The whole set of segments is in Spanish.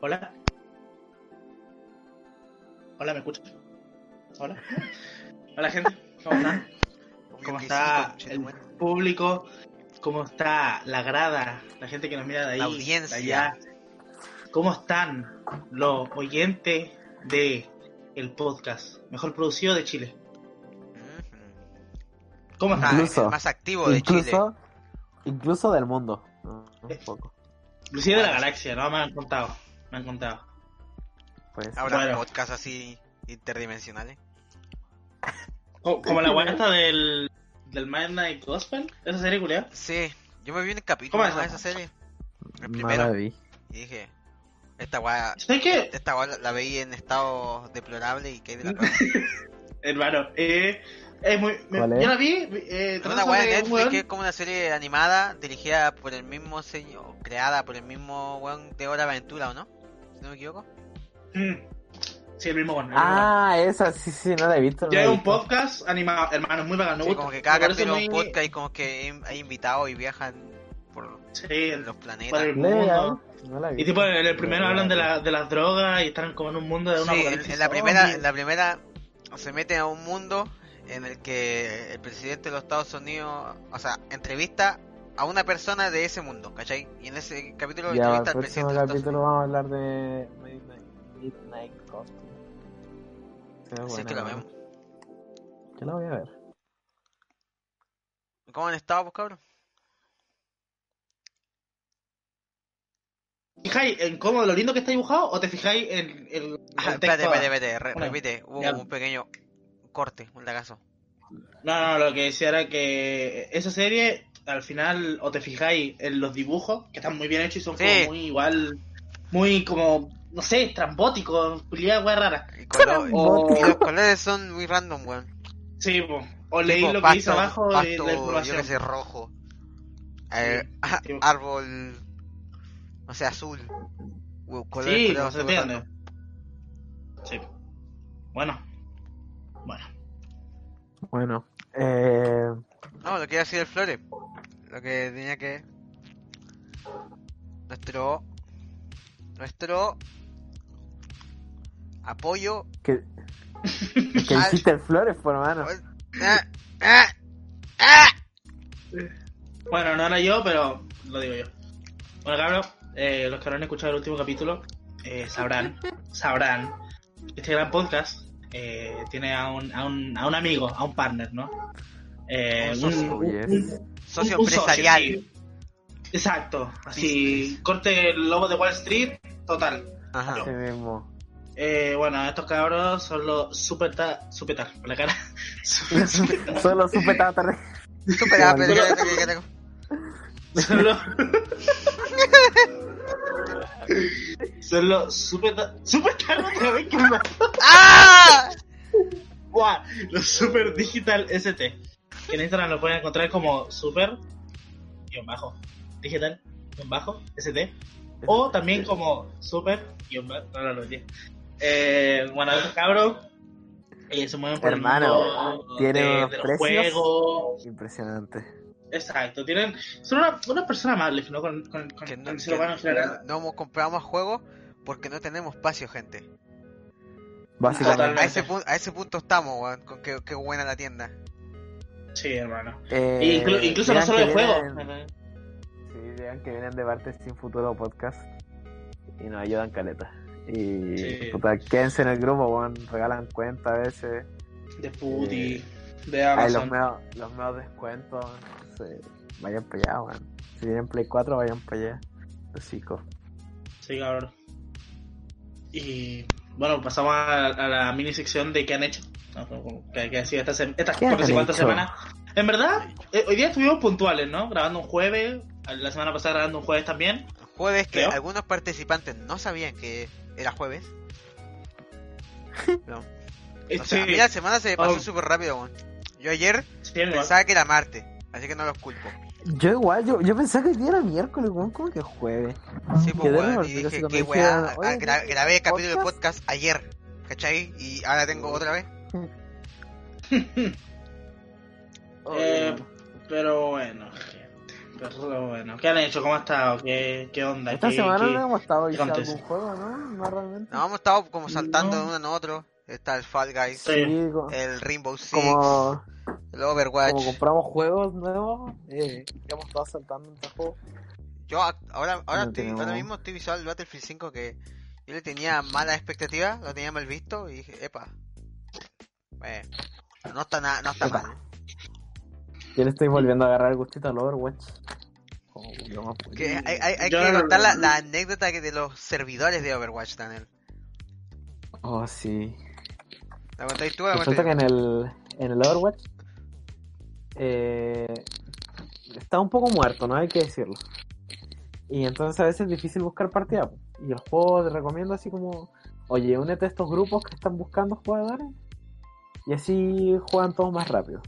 Hola. Hola, ¿me escuchas? Hola. Hola, gente. ¿Cómo están? ¿Cómo está el público? ¿Cómo está la grada? La gente que nos mira de ahí. La audiencia. de allá. ¿Cómo están los oyentes de el podcast mejor producido de Chile? ¿Cómo están? Incluso- el más activo de Chile. incluso, incluso del mundo. Un poco. Inclusive de la galaxia, ¿no? Me han contado. Me han contado. Pues, Habrá Bueno. podcasts así interdimensionales. Co- Como la guanta del, del Midnight Gospel. Esa serie culiada. Sí, yo me vi en el capítulo ¿Cómo es de esa serie. El primero. vi. Y dije, esta weá, ¿Sabes qué? esta weá la veí en estado deplorable y que de la. Hermano, eh, es muy. me- ¿Cuál es? yo la vi. Eh, una weá de Netflix weón- que es como una serie animada dirigida por el mismo señor, creada por el mismo weón de Hora de Aventura, ¿o no? Si no me equivoco. Mm. Sí, el mismo el mismo Ah, esa sí, sí, no la he visto. no Ya es un podcast animado, hermano, es muy bacán. me Sí, como que cada capítulo es un muy- podcast y como que hay invitados y viajan por Sí, el- los por planetas. el Legal, mundo. no la Y tipo, en el primero No, hablan de, la, de las drogas y están como en un mundo de una Sí, en, en la primera, en la primera se mete a un mundo en el que el presidente de los Estados Unidos, o sea, entrevista a una persona de ese mundo, ¿cachai? Y en ese capítulo Ya, el entrevista al próximo capítulo vamos a hablar de Midnight, Midnight Unidos. Así buena, que lo vemos. Yo la voy a ver. ¿Cómo han estado, pues, cabrón? ¿Te fijáis en cómo lo lindo que está dibujado o te fijáis en el Ah, espérate, espérate, espérate, re- Bueno, repite, hubo ya. un pequeño corte, un lagazo. No, no, lo que decía era que esa serie, al final, o te fijáis en los dibujos, que están muy bien hechos y son Sí. como muy igual, muy como, no sé, estrambóticos, culiadas, weas raras. Y, color- O, y los colores son muy random, weón. sí, po. o leí Tipo lo que dice pasto- abajo de pasto, la yo información. que sé, rojo. Eh, Sí, sí. árbol, no sé, azul. Colores Sí, culiados se entiende. Sí. Bueno. Bueno. Bueno, eh, No, lo que iba a decir el Flores. Lo que tenía que. Nuestro. Nuestro. Apoyo. que, que Ah. hiciste el Flores, por hermano. ¡Ah! ¡Ah! ¡Ah! Bueno, no era yo, pero lo digo yo. Bueno, cabros, eh, los que habrán escuchado el último capítulo eh, sabrán, sabrán, este gran podcast eh, tiene a un, a, un, a un amigo, a un partner, ¿no? Eh, Un socio. un- Socio un- un socio, empresarial. sí. Exacto, así, corte el lobo de Wall Street, total. Ajá. Ese mismo. Eh, bueno, estos cabros son los super ta, super ta- por la cara. Super- super- Solo supe tanto. Super Apple, Solo- que- que- que- que- Son los. Son los super. ta- Super tarde otra vez que. ¡Ah! Buah, Los super digital ST. Que en Instagram lo pueden encontrar como super. Guión bajo. Digital. Guión bajo. ST. O también como super. Guión bajo. No, no. Eh, bueno, esos cabros. Ellos se mueven por Hermano, el mundo tienen de, unos de los precios. juegos. Impresionante. Exacto, tienen. Son una, una persona amable, ¿no? Con, con, con, Que con no, el que no hemos comprado más juegos porque no tenemos espacio, gente. Básicamente. Ese, a ese punto estamos, weón. Con qué, qué buena la tienda. Sí, hermano. Eh, inclu- incluso no solo de juegos. vienen- Sí, digan que vienen de parte sin futuro podcast y nos ayudan caleta. Y Sí. puta, quédense en el grupo, weón, regalan cuenta a veces. De Putty, de Hay los Amazon. medios, los medios descuentos. entonces, vayan para allá, weón. Si tienen Play 4, vayan para allá. Los chicos. Sí, cabrón. Y bueno, pasamos a, a la mini sección de qué han hecho. Que, que ha sido estas sem- estas ¿Qué han no sé cuántas hecho? semanas. En verdad, eh, hoy día estuvimos puntuales, ¿no? Grabando un jueves, la semana pasada grabando un jueves también. Jueves que Creo. algunos participantes no sabían que era jueves. No. O sea, a mí la semana se me pasó Oh. súper rápido, weón. Yo ayer Sí, igual. pensaba que era martes, así que no los culpo. Yo igual, yo, yo pensaba que el día era miércoles, weón, como que jueves. Sí, pues, weón, y dije, qué weá, "Oye, ah, gra- grabé el capítulo de ¿podcast?". podcast ayer, ¿cachai? Y ahora tengo otra vez. Eh, pero bueno, gente, pero bueno. ¿Qué han hecho? ¿Cómo ha estado? ¿Qué, qué onda? Esta ¿Qué- semana qué- no hemos estado algún juego, ¿no? No realmente. Nos hemos estado como saltando No. de uno en otro. Está el Fall Guys, Sí. el Rainbow Six, como, el Overwatch. como compramos juegos nuevos, eh, hemos estado saltando entre juegos. Yo ahora, ahora, No estoy, ahora mismo estoy visual el Battlefield 5 que yo le tenía malas expectativas, lo tenía mal visto y dije, epa. Eh, no está nada, no está Epa. mal. Yo le estoy volviendo a agarrar el gustito al Overwatch. Que hay, hay, hay Yo que no- contar la, la anécdota que de los servidores de Overwatch, Daniel. Oh, sí. ¿La contáis tú Resulta que en el, en el Overwatch eh, está un poco muerto, no hay que decirlo. Y entonces a veces es difícil buscar partida. Y el juego te recomiendo así como, oye, únete a estos grupos que están buscando jugadores y así juegan todos más rápido.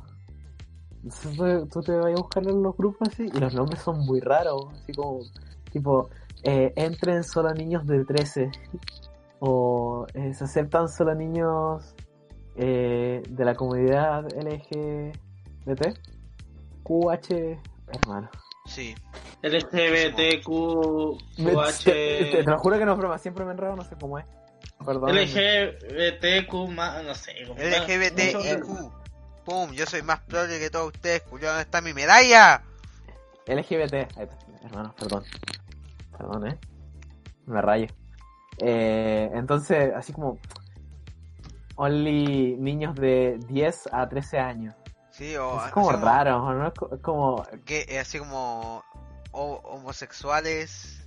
Entonces tú, te vas a buscar en los grupos así y los nombres son muy raros, así como tipo, eh, entren solo niños de 13 o eh, se aceptan solo niños eh, de la comunidad LGBT, QH, hermano. Sí. LGBTQ, te- te lo juro que no es broma, siempre me enredo, no sé cómo es. Perdón. LGBTQ, más, no sé. como- LGBTIQ. Pum, yo soy más progre que todos ustedes, culiao, ¿dónde está mi medalla? LGBT, está, hermano, perdón. Perdón, eh. Me rayo. Eh, entonces, así como. Only niños de 10 a 13 años. Sí, o es como raro, ¿no? Es co- es como. que eh, así como ho- homosexuales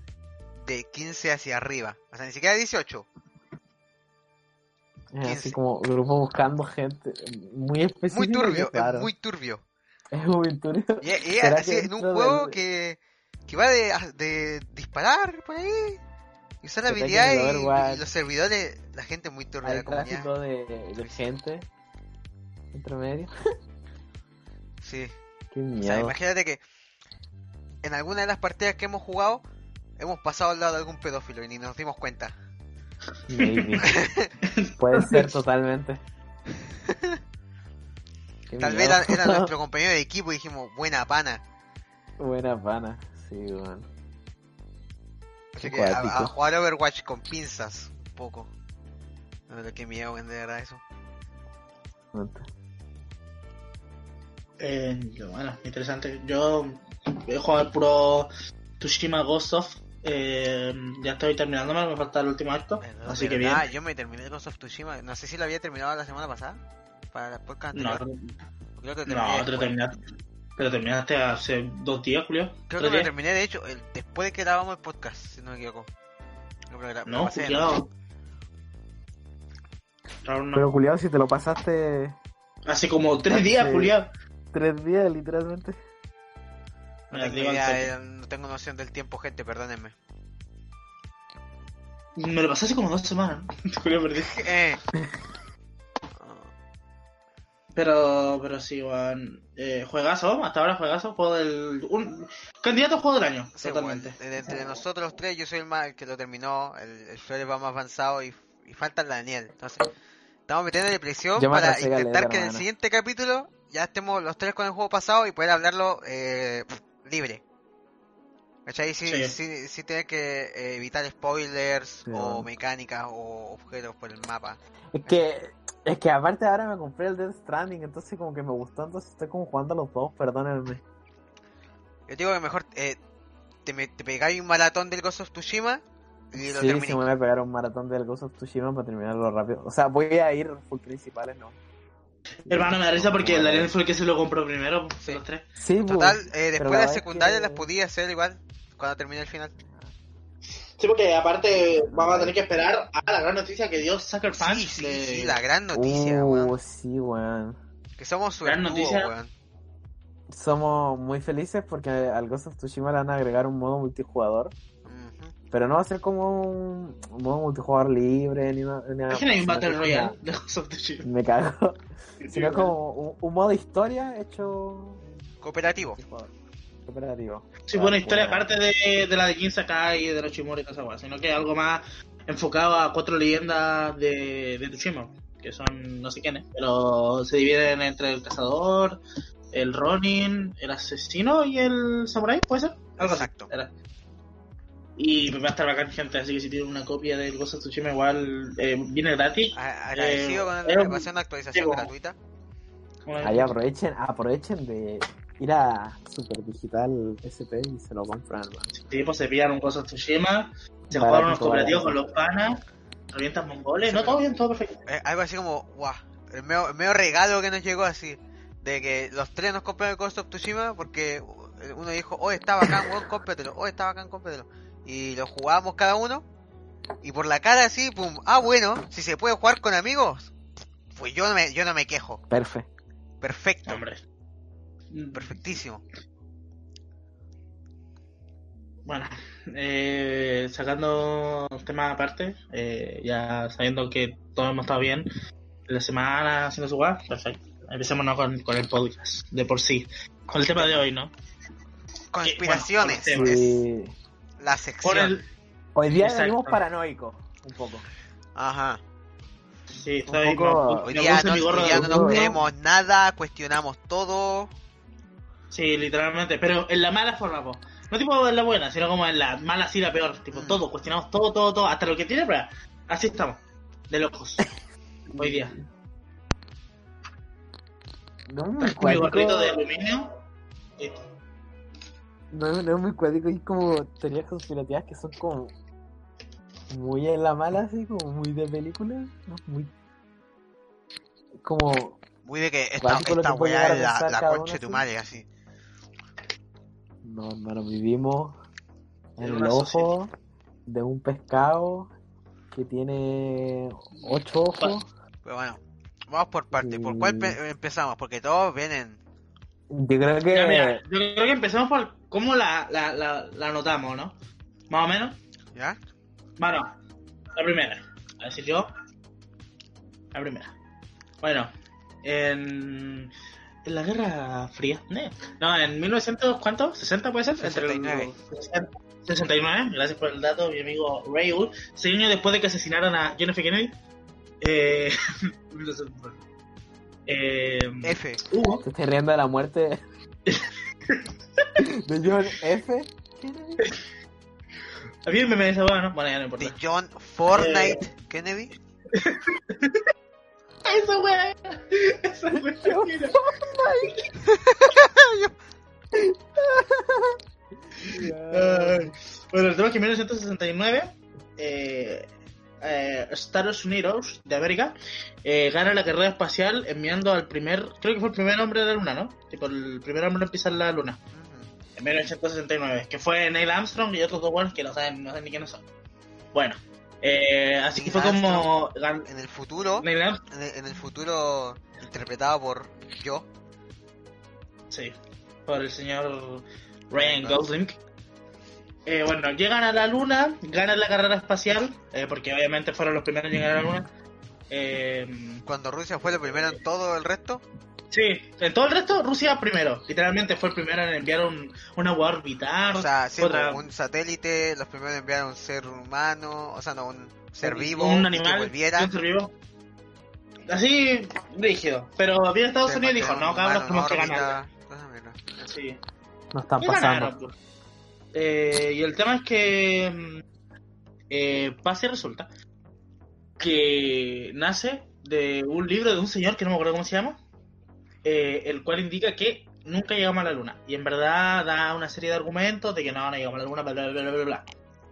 de 15 hacia arriba. O sea, ni siquiera 18. Es así 15. como grupo buscando gente muy específica. Muy turbio, es muy turbio. Es muy turbio. Y, y ¿Será así en un juego que, que va de, de disparar por ahí. Y usar la ¿Será que en habilidad el y, y los servidores, la gente muy turbia de Hay la comunidad. tráfico de, de gente entre medio. Sí. Qué O sea, miedo. imagínate que en alguna de las partidas que hemos jugado, hemos pasado al lado de algún pedófilo y ni nos dimos cuenta. Maybe. Puede ser totalmente. Qué Tal vez era, era nuestro compañero de equipo y dijimos, buena pana. Buena pana, sí. Así que a, jugar Overwatch con pinzas, un poco. No, pero qué miedo, de verdad eso. Eh, bueno, interesante. Yo he jugado puro Tsushima Ghost of. Eh, ya estoy terminándome, me falta el último acto. Pero, así que bien. Yo me terminé Ghost of Tsushima. No sé si lo había terminado la semana pasada. Para el podcast No, anterior. Creo que lo terminé no, te lo terminaste. Te lo terminaste hace dos días, Julio. Creo ¿Tres que lo terminé, de hecho, el- después de que grabamos el podcast, si no me equivoco. No, no. Pero culiado, si te lo pasaste Hace como tres días, Julio. tres días, literalmente. No Tengo, eh, no noción del tiempo, gente, perdónenme. Me lo pasé hace como dos semanas. Julio perdí. Eh. Pero, pero sí, weón. Eh, juegazo, hasta ahora juegazo. Juego del. Un, candidato a juego del año, Sí, totalmente. bueno, de- entre nosotros los tres, yo soy el, más, el que lo terminó, el, el Flores va más avanzado y, y falta el Daniel. Entonces, estamos metiendo presión Yo me para intentar que en el siguiente capítulo ya estemos los tres con el juego pasado y poder hablarlo eh, libre. ¿Cachai? Sin, Sí. sin, sin tener que eh, evitar spoilers Sí, o bueno. mecánicas o objetos por el mapa. Es que, es que aparte ahora me compré el Death Stranding, entonces como que me gustó, entonces estoy como jugando a los dos, perdónenme. Yo digo que mejor eh, te, me- te pegáis un maratón del Ghost of Tsushima y lo Sí, terminé. sí me voy a pegar un maratón del Ghost of Tsushima para terminarlo rápido. O sea, voy a ir full principales, ¿no? Hermano, me da risa porque el Daniel fue el que se lo compró primero, Sí. los tres. Sí, pues, Total, eh, pero después la de secundarias que- las podía hacer igual cuando termine el final. Sí, porque aparte vamos a tener que esperar a la gran noticia que dio Sucker Punch. Sí, sí, de- sí, la gran noticia, Uh, weón. sí, weón. Que somos Gran suertudos, noticia. weón. somos muy felices porque al Ghost of Tsushima le van a agregar un modo multijugador. Pero no va a ser como un, un modo multijugador libre ni nada. ni nada, Es que no hay un Battle Royale de Ghost of Tsushima. Me cago. Sí, Sino como un, un modo historia hecho Cooperativo. multijugador. Cooperativo. Sí, buena Ah, historia bueno. aparte de, de la de Jin Sakai y de los Chimori y weá, sino que algo más enfocado a cuatro leyendas de, de que son no sé quiénes, pero se dividen entre el cazador, el Ronin, el asesino y el samurai, ¿puede ser? Algo así, Exacto. era. Y va a estar bacán, gente, así que si tienen una copia del Ghost of Tsushima igual eh, viene gratis. Agradecido Eh, con pasó una actualización sí, gratuita. Ahí aprovechen, aprovechen de ir a Super Digital SP y se lo compran, hermano. Sí, pues se pillan un of Tsushima, se jugaron unos cooperativos con los panas, revientan mongoles, no, todo bien, todo perfecto. Eh, algo así como, guau, el medio, el medio regalo que nos llegó así. De que los tres nos compraron el Ghost of Tsushima porque uno dijo, oh, está bacán, weón, cómpratelo, oh, está bacán, cómpratelo. Y lo jugábamos cada uno. Y por la cara así, pum, ah, bueno, si se puede jugar con amigos, pues yo no me, yo no me quejo. Perfecto. Perfecto, Hombre. Perfectísimo. Bueno, eh, sacando el tema aparte, eh, ya sabiendo que todos hemos estado bien la semana haciendo su guay, perfecto. Empecemos ¿no? con, con el podcast de por sí. Con el tema de hoy, ¿no? Conspiraciones, Eh, bueno, Sí. la sección. el... Hoy día venimos paranoicos, un poco. Ajá. Sí, Un poco- Hoy día no, hoy día no nos creemos nada, cuestionamos todo. Sí, literalmente, pero en la mala forma, po. No tipo en la buena, sino como en la mala, sí, la peor. Tipo, Mm. todo, cuestionamos todo, todo, todo, hasta lo que tiene prueba. Así estamos, de locos. Hoy día. No es muy mi gorrito cuático. de aluminio. Listo. No, es- no es muy cuático y como teorías conspirativas que son como muy en la mala, así, como muy de película. ¿no? Muy. Como. Muy de que esta, Cuático esta weá es la, la concha de tu madre, así. No, hermano, vivimos en el ojo de un pescado que tiene ocho ojos. Pero bueno, vamos por parte. ¿Por cuál pe- empezamos? Porque todos vienen. Yo creo que. Mira, yo creo que empecemos por cómo la, la, la, la anotamos, ¿no? Más o menos. ¿Ya? Bueno, la primera. A decir yo. La primera. Bueno, en, en la Guerra Fría. ¿eh? No, en 1900, ¿cuánto? ¿60 puede ser? 69. Entre el 69, gracias por el dato, mi amigo Raúl. Seis años después de que asesinaran a John F. Kennedy. Eh, eh, F. hubo Te estás riendo de la muerte de John F. A mí me esa hueá, ¿no? Bueno, ya no importa. De John Fortnite Kennedy. Esa weá. Esa weá. Ay. Bueno, el tema es que en 1969 eh, eh, Estados Unidos de América eh, gana la carrera espacial enviando al primer, creo que fue el primer hombre de la luna, ¿no? Tipo el primer hombre en pisar la luna, en 1969, que fue Neil Armstrong y otros dos buenos que no saben, no saben ni quiénes son. Bueno, eh, así que fue como... En el futuro, en el, en el futuro interpretado por yo. sí, por el señor Ryan Gosling. Eh, bueno, llegan a la luna, ganan la carrera espacial, eh, porque obviamente fueron los primeros en llegar a la luna. Eh, Cuando Rusia fue lo primero en todo el resto. Sí, en todo el resto, Rusia primero. Literalmente fue el primero en enviar un, una hueá orbital. O sea, sí, otra- un satélite, los primeros en enviar a un ser humano, o sea, no, un ser vivo, un que animal, volviera. un ser vivo. Así, rígido. Pero bien Estados Se Unidos dijo, no, humano tenemos que ganar. Sí. No están Y pasando. ganaron, pues. Eh, y el tema es que mm, eh, pasa y resulta que nace de un libro de un señor que no me acuerdo cómo se llama, eh, el cual indica que nunca llegamos a la luna. Y en verdad da una serie de argumentos de que no, no llegamos a la luna, bla, bla, bla, bla, bla.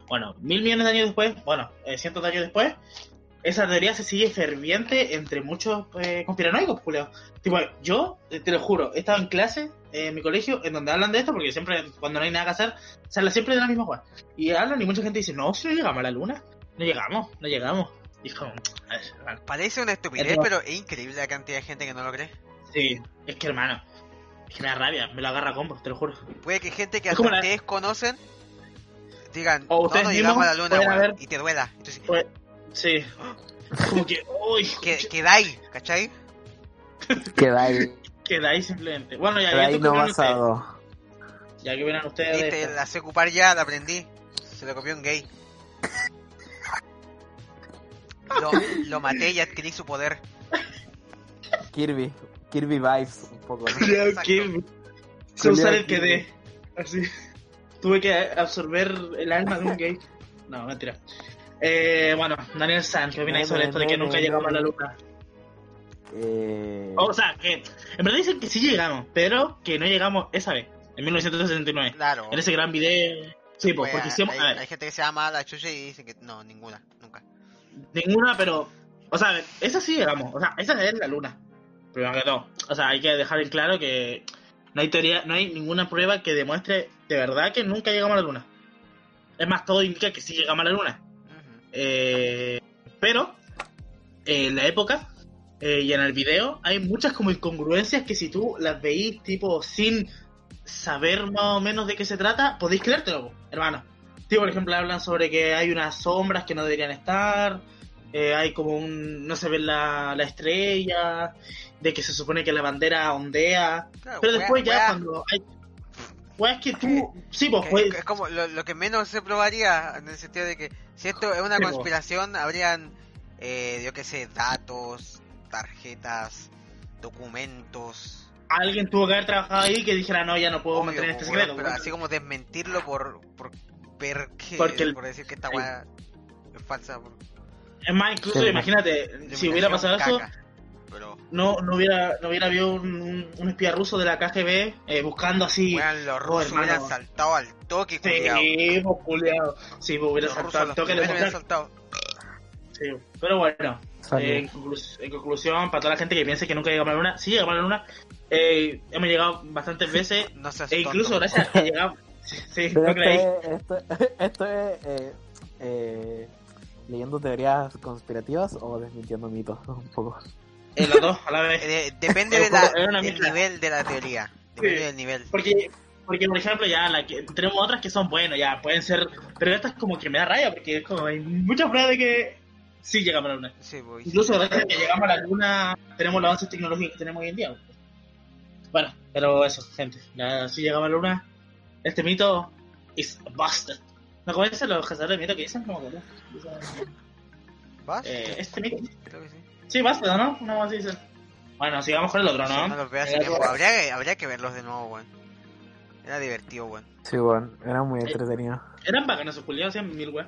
Bueno, mil millones de años después, bueno, eh, cientos de años después, esa teoría se sigue ferviente entre muchos eh, conspiranoicos, Julio. Tipo, yo, eh, te lo juro, he estado en clase eh, en mi colegio en donde hablan de esto, porque siempre, cuando no hay nada que hacer, se habla siempre de la misma cosa. Y hablan y mucha gente dice, no, si no llegamos a la luna, no llegamos, no llegamos. Y como, a ver, hermano, Parece una estupidez, pero es increíble la cantidad de gente que no lo cree. Sí, es que hermano, Es que me da rabia, me lo agarra a combo, te lo juro. Puede que gente que hasta como la- ustedes conocen digan, O no, ustedes no llegamos a la luna, haber- y te duela. Entonces, Pues, sí. Como que, uy, que, quedáis, ¿cachai? Queda ahí, queda ahí simplemente. Bueno, ya, queda ya ahí que no opinan ustedes. basado. Ya que opinan ustedes. de Viste, la sé ocupar ya, la aprendí. Se lo copió un gay. Lo, lo maté y adquirí su poder. Kirby, Kirby vibes un poco, ¿no? Creo que se usar el que Kirby. dé. Así. Tuve que absorber el alma de un gay. No, mentira. Eh, bueno, Daniel San, ¿qué opináis sobre esto de que nunca llegamos a la luna? Eh, O sea, que en verdad dicen que sí llegamos, pero que no llegamos esa vez, en 1969. Claro. En ese gran video. Sí, pues, porque hicimos. hay, A ver, hay gente que se llama la chucha y dicen que no, ninguna, nunca. ninguna, pero. O sea, esa sí llegamos. O sea, esa es la luna. Primero que todo. O sea, hay que dejar en claro que no hay teoría, no hay ninguna prueba que demuestre de verdad que nunca llegamos a la luna. Es más, todo indica que sí llegamos a la luna. Eh, pero eh, en la época eh, y en el video hay muchas como incongruencias que si tú las veís tipo sin saber más o menos de qué se trata, podéis creértelo, hermano. Tío, por ejemplo, hablan sobre que hay unas sombras que no deberían estar, eh, hay como un... no se ve la, la estrella, de que se supone que la bandera ondea, Claro, pero wea- después ya wea- cuando hay... Pues es que tú... Sí, pues, pues... es como lo, lo que menos se probaría en el sentido de que si esto es una po. conspiración habrían eh, yo que sé datos tarjetas documentos Alguien tuvo que haber trabajado ahí que dijera, no, ya no puedo obvio, mantener este weón, secreto. pero weón". así como desmentirlo por por ver que Porque el- por decir que esta weá es falsa por Es más, incluso Sí. imagínate, si hubiera pasado eso, caca. Pero no, no hubiera no hubiera habido un, un- un espía ruso de la KGB eh, buscando así. weón, los oh, rusos hermano. hubieran saltado al toque culiao. Sí, pues, culiao. Sí, pues hubiera los saltado al toque hubieran saltado Sí, pero bueno, eh, en, conclus- en conclusión, para toda la gente que piense que nunca llegamos a la luna, sí llegamos a la luna. Eh, hemos llegado bastantes veces no seas e incluso tonto. gracias a que llegamos. Sí, no esto, esto es eh, eh, leyendo teorías conspirativas o desmintiendo mitos un poco. Eh, los dos a la vez. Eh, depende de como- una del nivel de la teoría depende Sí. del nivel Porque, porque por ejemplo, ya la que tenemos otras que son buenas, ya pueden ser. Pero esta es como que me da raya, porque es como hay muchas pruebas de que sí llegamos a la luna. Sí, pues, Incluso gracias a que llegamos a la luna, tenemos los avances tecnológicos que tenemos hoy en día. Bueno, pero eso, gente. Ya sí llegamos a la luna. Este mito is busted. ¿No conocen los cazadores de mito que dicen? Dicen, ¿Vas? eh, este mito. Creo que sí. Sí, busted, ¿no? No, así dicen. Bueno, sigamos con el otro, ¿no? No los veo hace El tiempo. otro- Habría que, habría que verlos de nuevo, weón. Era divertido, weón. Sí, bueno, era muy entretenido. Eran bacanos esos culiados, hacían mil weas.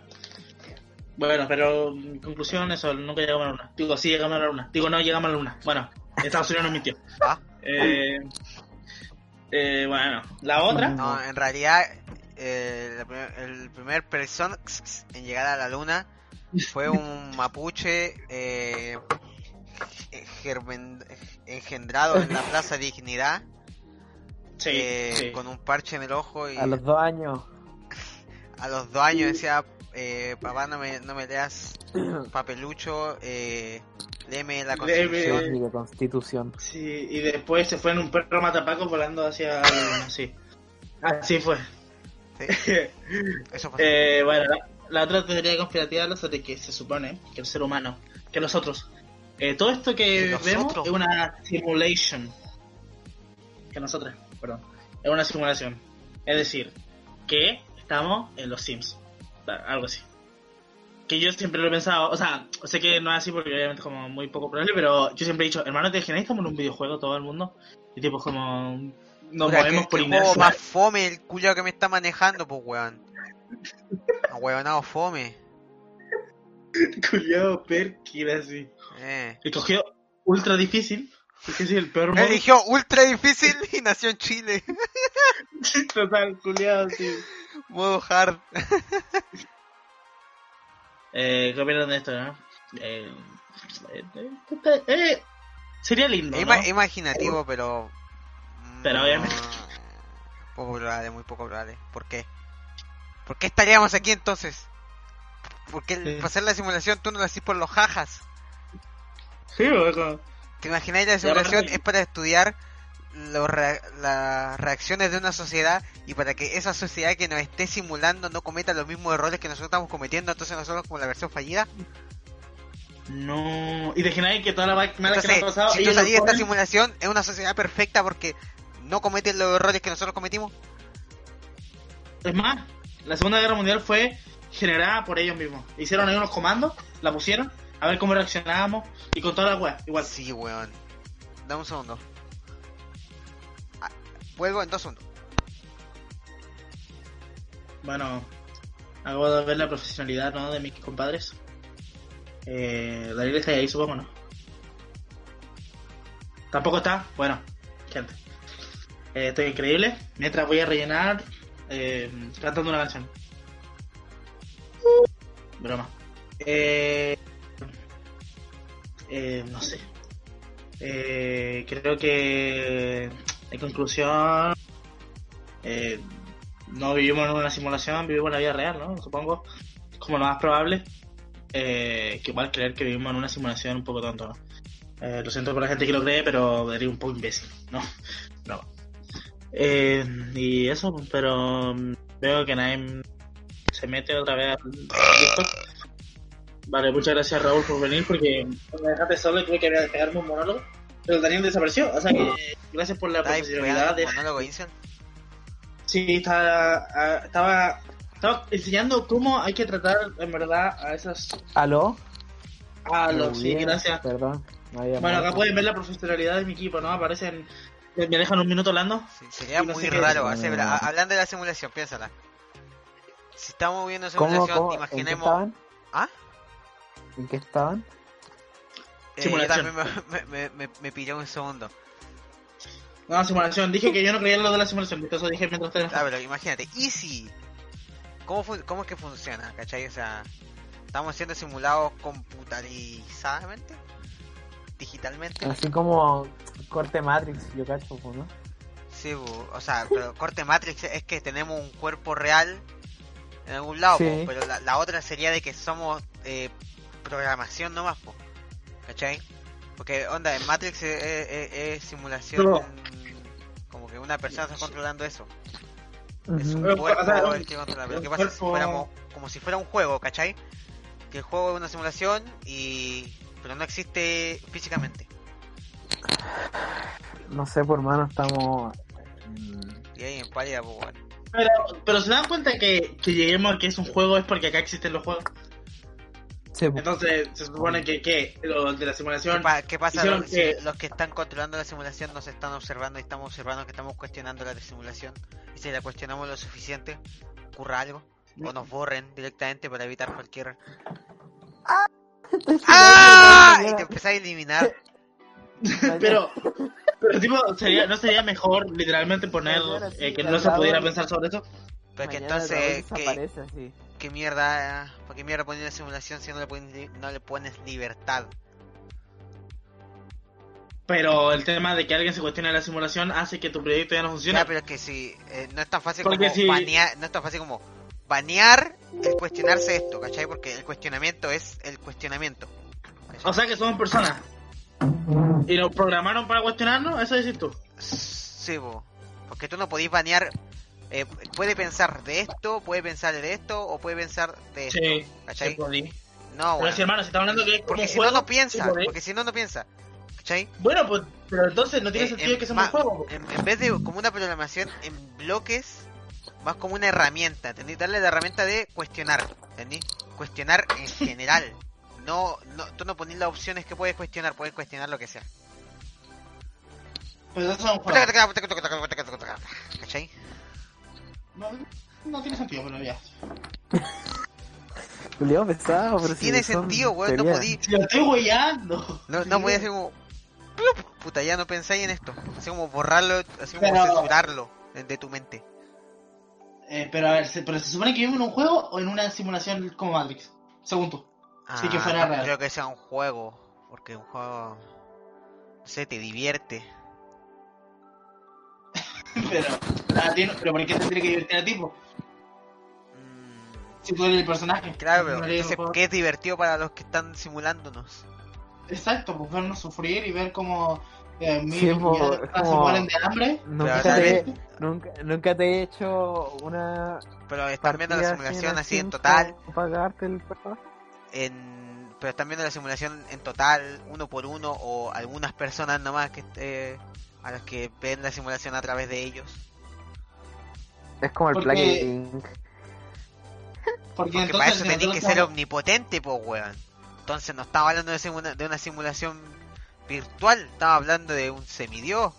Bueno, pero en conclusión, eso, nunca llegamos a la luna. Digo, sí llegamos a la luna. Digo, no llegamos a la luna. Bueno, Estados Unidos nos mintió. Ah, Eh, eh, bueno, la otra. no, en realidad, eh, la primer- el primer persona en llegar a la luna fue un mapuche eh, germen- engendrado en la Plaza Dignidad Sí, eh, sí. con un parche en el ojo y A los dos años, a los dos años decía, eh, papá no me, no me leas papelucho, eh, léeme la Léeme. constitución. y de constitución. Sí, y después se fue en un perro matapaco volando hacia sí. Así fue. Sí, eso fue. Eh, bueno, la, la otra teoría conspirativa habla sobre que se supone que el ser humano, que nosotros, eh, todo esto que vemos es una simulation. Que nosotros, perdón, es una simulación. Es decir, que estamos en los Sims, algo así. Que yo siempre lo he pensado, o sea, sé que no es así porque obviamente es como muy poco probable, pero yo siempre he dicho, hermano, ¿te imagináis como en un videojuego todo el mundo? Y tipo como nos Puta, movemos que- por juego inercia. más fome el culo que me está manejando, pues weón. Ahueonado fome. Culiado Perky, era así. Eh. Escogió ultra difícil, porque es el peor modo. Eligió ultra difícil y nació en Chile. Total, culiado, sí. Modo hard. Eh, ¿Qué opinan de esto, no? Eh, eh, eh, sería lindo, imaginativo, pero. Pero mm, obviamente- Poco probable, muy poco probable. ¿Por qué? ¿Por qué estaríamos aquí entonces? Porque Sí. para hacer la simulación tú no lo haces por los jajas. Sí, o como- ¿Te imagináis la simulación es para estudiar rea- las reacciones de una sociedad y para que esa sociedad que nos esté simulando no cometa los mismos errores que nosotros estamos cometiendo, entonces nosotros como la versión fallida. No. Y de general que toda la vaina que nos ha pasado. si tú salís de esta simulación, es una sociedad perfecta porque no cometen los errores que nosotros cometimos. Es más, la Segunda Guerra Mundial fue generada por ellos mismos. Hicieron ahí unos comandos, la pusieron, a ver cómo reaccionábamos y con toda la wea, igual. Sí, weón. Dame un segundo. Ah, vuelvo en dos segundos. Bueno, acabo de ver la profesionalidad ¿no? de mis compadres. Eh, Daniel está ahí, supongo, ¿no? Tampoco está. Bueno, gente. Eh, estoy increíble. Mientras voy a rellenar eh, cantando una canción. Broma. Eh, eh, no sé. Eh, creo que en conclusión eh, no vivimos en una simulación, vivimos en la vida real, ¿no? Supongo, como lo más probable, eh, que igual creer que vivimos en una simulación un poco tonto, ¿no? Eh, lo siento por la gente que lo cree, pero sería un poco imbécil, ¿no? No. Y eso, pero mm, veo que nadie se mete otra vez al. Vale, muchas gracias Raúl por venir, porque me dejaste solo y tuve que pegarme un monólogo. Pero Daniel desapareció, o sea que gracias por la profesionalidad de monólogo, Incel. Sí, estaba, ah, estaba, estaba enseñando cómo hay que tratar en verdad a esas... ¿Aló? A los, Muy sí, bien, gracias. Perdón. Bueno, acá pueden ver la profesionalidad de mi equipo, ¿no? Aparecen... Me dejan un minuto hablando. Sí, sería no muy raro hacer, a- hablando de la simulación, piénsala. Si estamos viendo ¿Cómo, simulación, cómo? ¿En qué imaginemos. ¿Ah? ¿En qué estaban? Eh, yo Simulación. también me, me, me, me pilló un segundo. No, simulación. Dije que yo no creía en lo de la simulación, eso dije mientras ustedes... Ah, pero imagínate, Easy. ¿Cómo, ¿Cómo es que funciona? ¿Cachai? O sea, estamos siendo simulados computarizadamente, digitalmente. Así como corte Matrix, yo cacho, pues, ¿no? Sí, bu, o sea, pero corte Matrix es que tenemos un cuerpo real en algún lado, Sí. pero la, la otra sería de que somos eh, programación nomás, po, ¿cachai? Porque, onda, en Matrix es, es- es- es simulación, como que una persona está controlando eso. Es un Pero, cuerpo o sea, el que controla, pero ¿qué pasa si fuéramos como si fuera un juego, ¿cachai? Que el juego es una simulación y pero no existe físicamente. No sé, por mano, estamos... Y ahí en pálida, pues bueno. Pero, pero se dan cuenta que, que lleguemos a que es un juego es porque acá existen los juegos. Sí. Entonces se supone que, que los de la ¿Qué, simulación... pa- qué pasa los, que- si los que están controlando la simulación nos están observando y estamos observando que estamos cuestionando la simulación? Y si la cuestionamos lo suficiente, ocurra algo. O nos borren directamente para evitar cualquier... ¡Ah! Y te empezás a eliminar. Pero, pero tipo, sería, ¿no sería mejor literalmente poner eh, que no se pudiera pensar sobre eso? Pero que Mañana entonces, ¿qué, qué mierda, ¿para qué mierda poner la simulación si no le, pones, no le pones libertad? Pero el tema de que alguien se cuestione la simulación hace que tu proyecto ya no funcione. Ya, pero es que si eh, no es tan fácil Porque como si- banear, no es tan fácil como banear el cuestionarse esto, ¿cachai? Porque el cuestionamiento es el cuestionamiento. ¿cachai? O sea que somos personas. Y nos programaron para cuestionarnos, eso decís tú. Sí, bo. porque tú no podís banear. Eh, puede pensar de esto, puede pensar de esto, o puede pensar de esto. No, Pero bueno. si hermano, si está hablando que es Porque si no, juego, no piensa. Porque si no, no piensa. ¿cachai? Bueno, pues, pero entonces no tiene Eh, sentido en- que sea un juego. En, en vez de como una programación en bloques, más como una herramienta, ¿entendí? Darle la herramienta de cuestionar, ¿entendí? Cuestionar en general. No, no, tú no pones las opciones que puedes cuestionar, puedes cuestionar lo que sea. Pues eso es un juego. ¿Cachai? No, no tiene sentido, pero ya. Julio pesado, pero si Tiene son sentido, weón, no podí. Si lo estoy huellando. No, no podía hacer como. ¡plup! Puta, ya no pensáis en esto. Así como borrarlo, así como Pero- censurarlo de, tu mente. Eh, pero a ver, se- pero se supone que vivimos en un juego o en una simulación como Matrix, según tú. Sí, que fuera real. creo que sea un juego, porque un juego. No sé, te divierte. pero, a ti no- pero ¿por qué te tiene que divertir a ti? po? Si tú eres el personaje. Claro, pero No eres el entonces, juego. ¿qué es divertido para los que están simulándonos? exacto, pues vernos sufrir y ver cómo eh, mil Sí, po, personas se como- mueren de hambre. Nunca te, nunca, nunca te he hecho una Pero están viendo la simulación así en total, pagarte el personaje. en... pero están viendo la simulación en total, uno por uno, o algunas personas nomás que eh, a las que ven la simulación a través de ellos. Es como el Porque- Inc. Porque, Porque entonces para eso si tenés que ser omnipotente, pues weón. Entonces no estaba hablando de, simula- de una simulación virtual, estaba hablando de un semidios.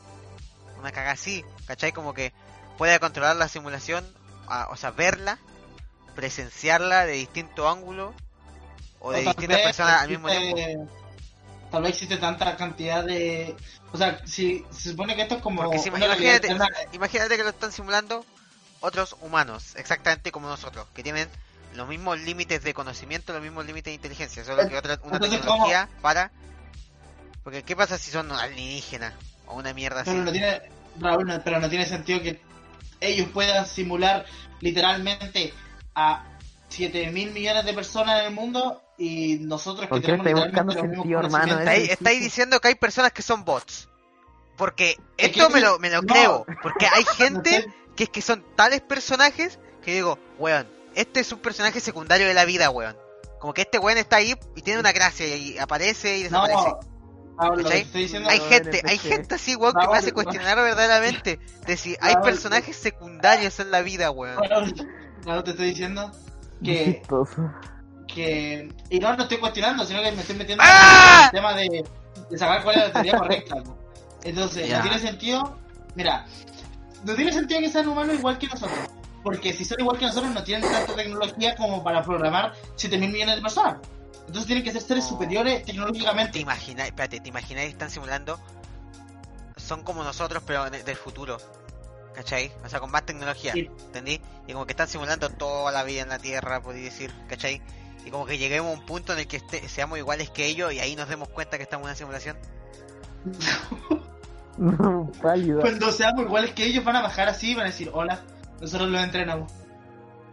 Una caga así, ¿cachai? Como que puede controlar la simulación, a- o sea, verla, presenciarla de distinto ángulo o de o distintas personas al mismo tiempo. Tal vez existe tanta cantidad de... O sea, si se supone que esto es como... Si, una imagínate, que lo están simulando otros humanos, exactamente como nosotros, que tienen los mismos límites de conocimiento, los mismos límites de inteligencia, solo que otra, una Entonces, tecnología para... Porque ¿qué pasa si son alienígenas o una mierda así? Pero no tiene, Raúl, no- pero no tiene sentido que ellos puedan simular literalmente a 7 mil millones de personas en el mundo y nosotros que ¿Por qué tenemos buscando sentido, hermano? Estáis, sí. diciendo que hay personas que son bots. Porque Es esto que- me lo, me lo no. creo. Porque hay gente No sé. que es que son tales personajes que digo, weón, este es un personaje secundario de la vida, weón. Como que este weón está ahí y tiene una gracia y aparece y No, desaparece. Que ¿Cachai? estoy diciendo hay no, gente, hay gente así, weón, que me hace cuestionar verdaderamente de si hay personajes secundarios en la vida, weón. Te estoy diciendo que. Que... Y no, no estoy cuestionando, sino que me estoy metiendo ¡Ah! en el tema de, de saber cuál es la teoría correcta. ¿no? Entonces, no tiene sentido... Mira, no tiene sentido que sean humanos igual que nosotros. Porque si son igual que nosotros, no tienen tanta tecnología como para programar 7 mil millones de personas. Entonces tienen que ser seres superiores ¿Te tecnológicamente. imagináis, espérate, te imagináis que están simulando? Son como nosotros, pero de- del futuro. ¿Cachai? O sea, con más tecnología. Sí. ¿Entendí? Y como que están simulando toda la vida en la Tierra, podéis decir, ¿cachai? Y como que lleguemos a un punto en el que este- seamos iguales que ellos y ahí nos demos cuenta que estamos en una simulación. No, pálido. Cuando seamos iguales que ellos, van a bajar así y van a decir: Hola, nosotros los entrenamos.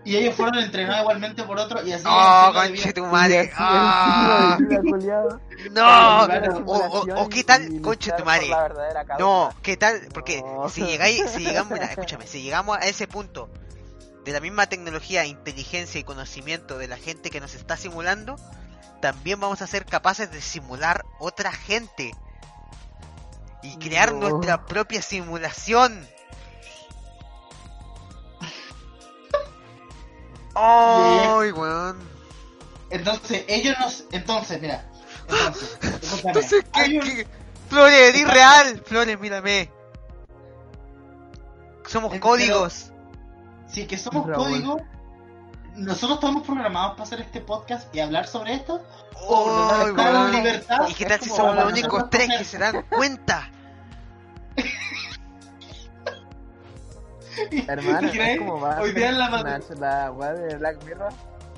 Y ellos fueron entrenados igualmente por otro y así. ¡Oh, conche tu madre! culiado. ¡No! O, o- o qué tal, conche tu madre. madre. No, ¿qué tal? Porque No. si llegáis, si llegamos, mira, escúchame, si llegamos a ese punto de la misma tecnología, inteligencia y conocimiento de la gente que nos está simulando, también vamos a ser capaces de simular otra gente y crear No. nuestra propia simulación. ¡Ay, weón! Entonces, ellos nos. Entonces, mira. Entonces, Entonces, ¿qué? qué? Flores, di real. Flores, mírame. Somos códigos. Sí, que somos Raúl. código. Nosotros estamos programados para hacer este podcast y hablar sobre esto. O nos ¡Ay, estamos en weón! libertad. ¿Y qué tal si somos los únicos tres que se dan cuenta? Hermano, ¿Tú crees? es como va Hoy día en la la weá de Black Mirror.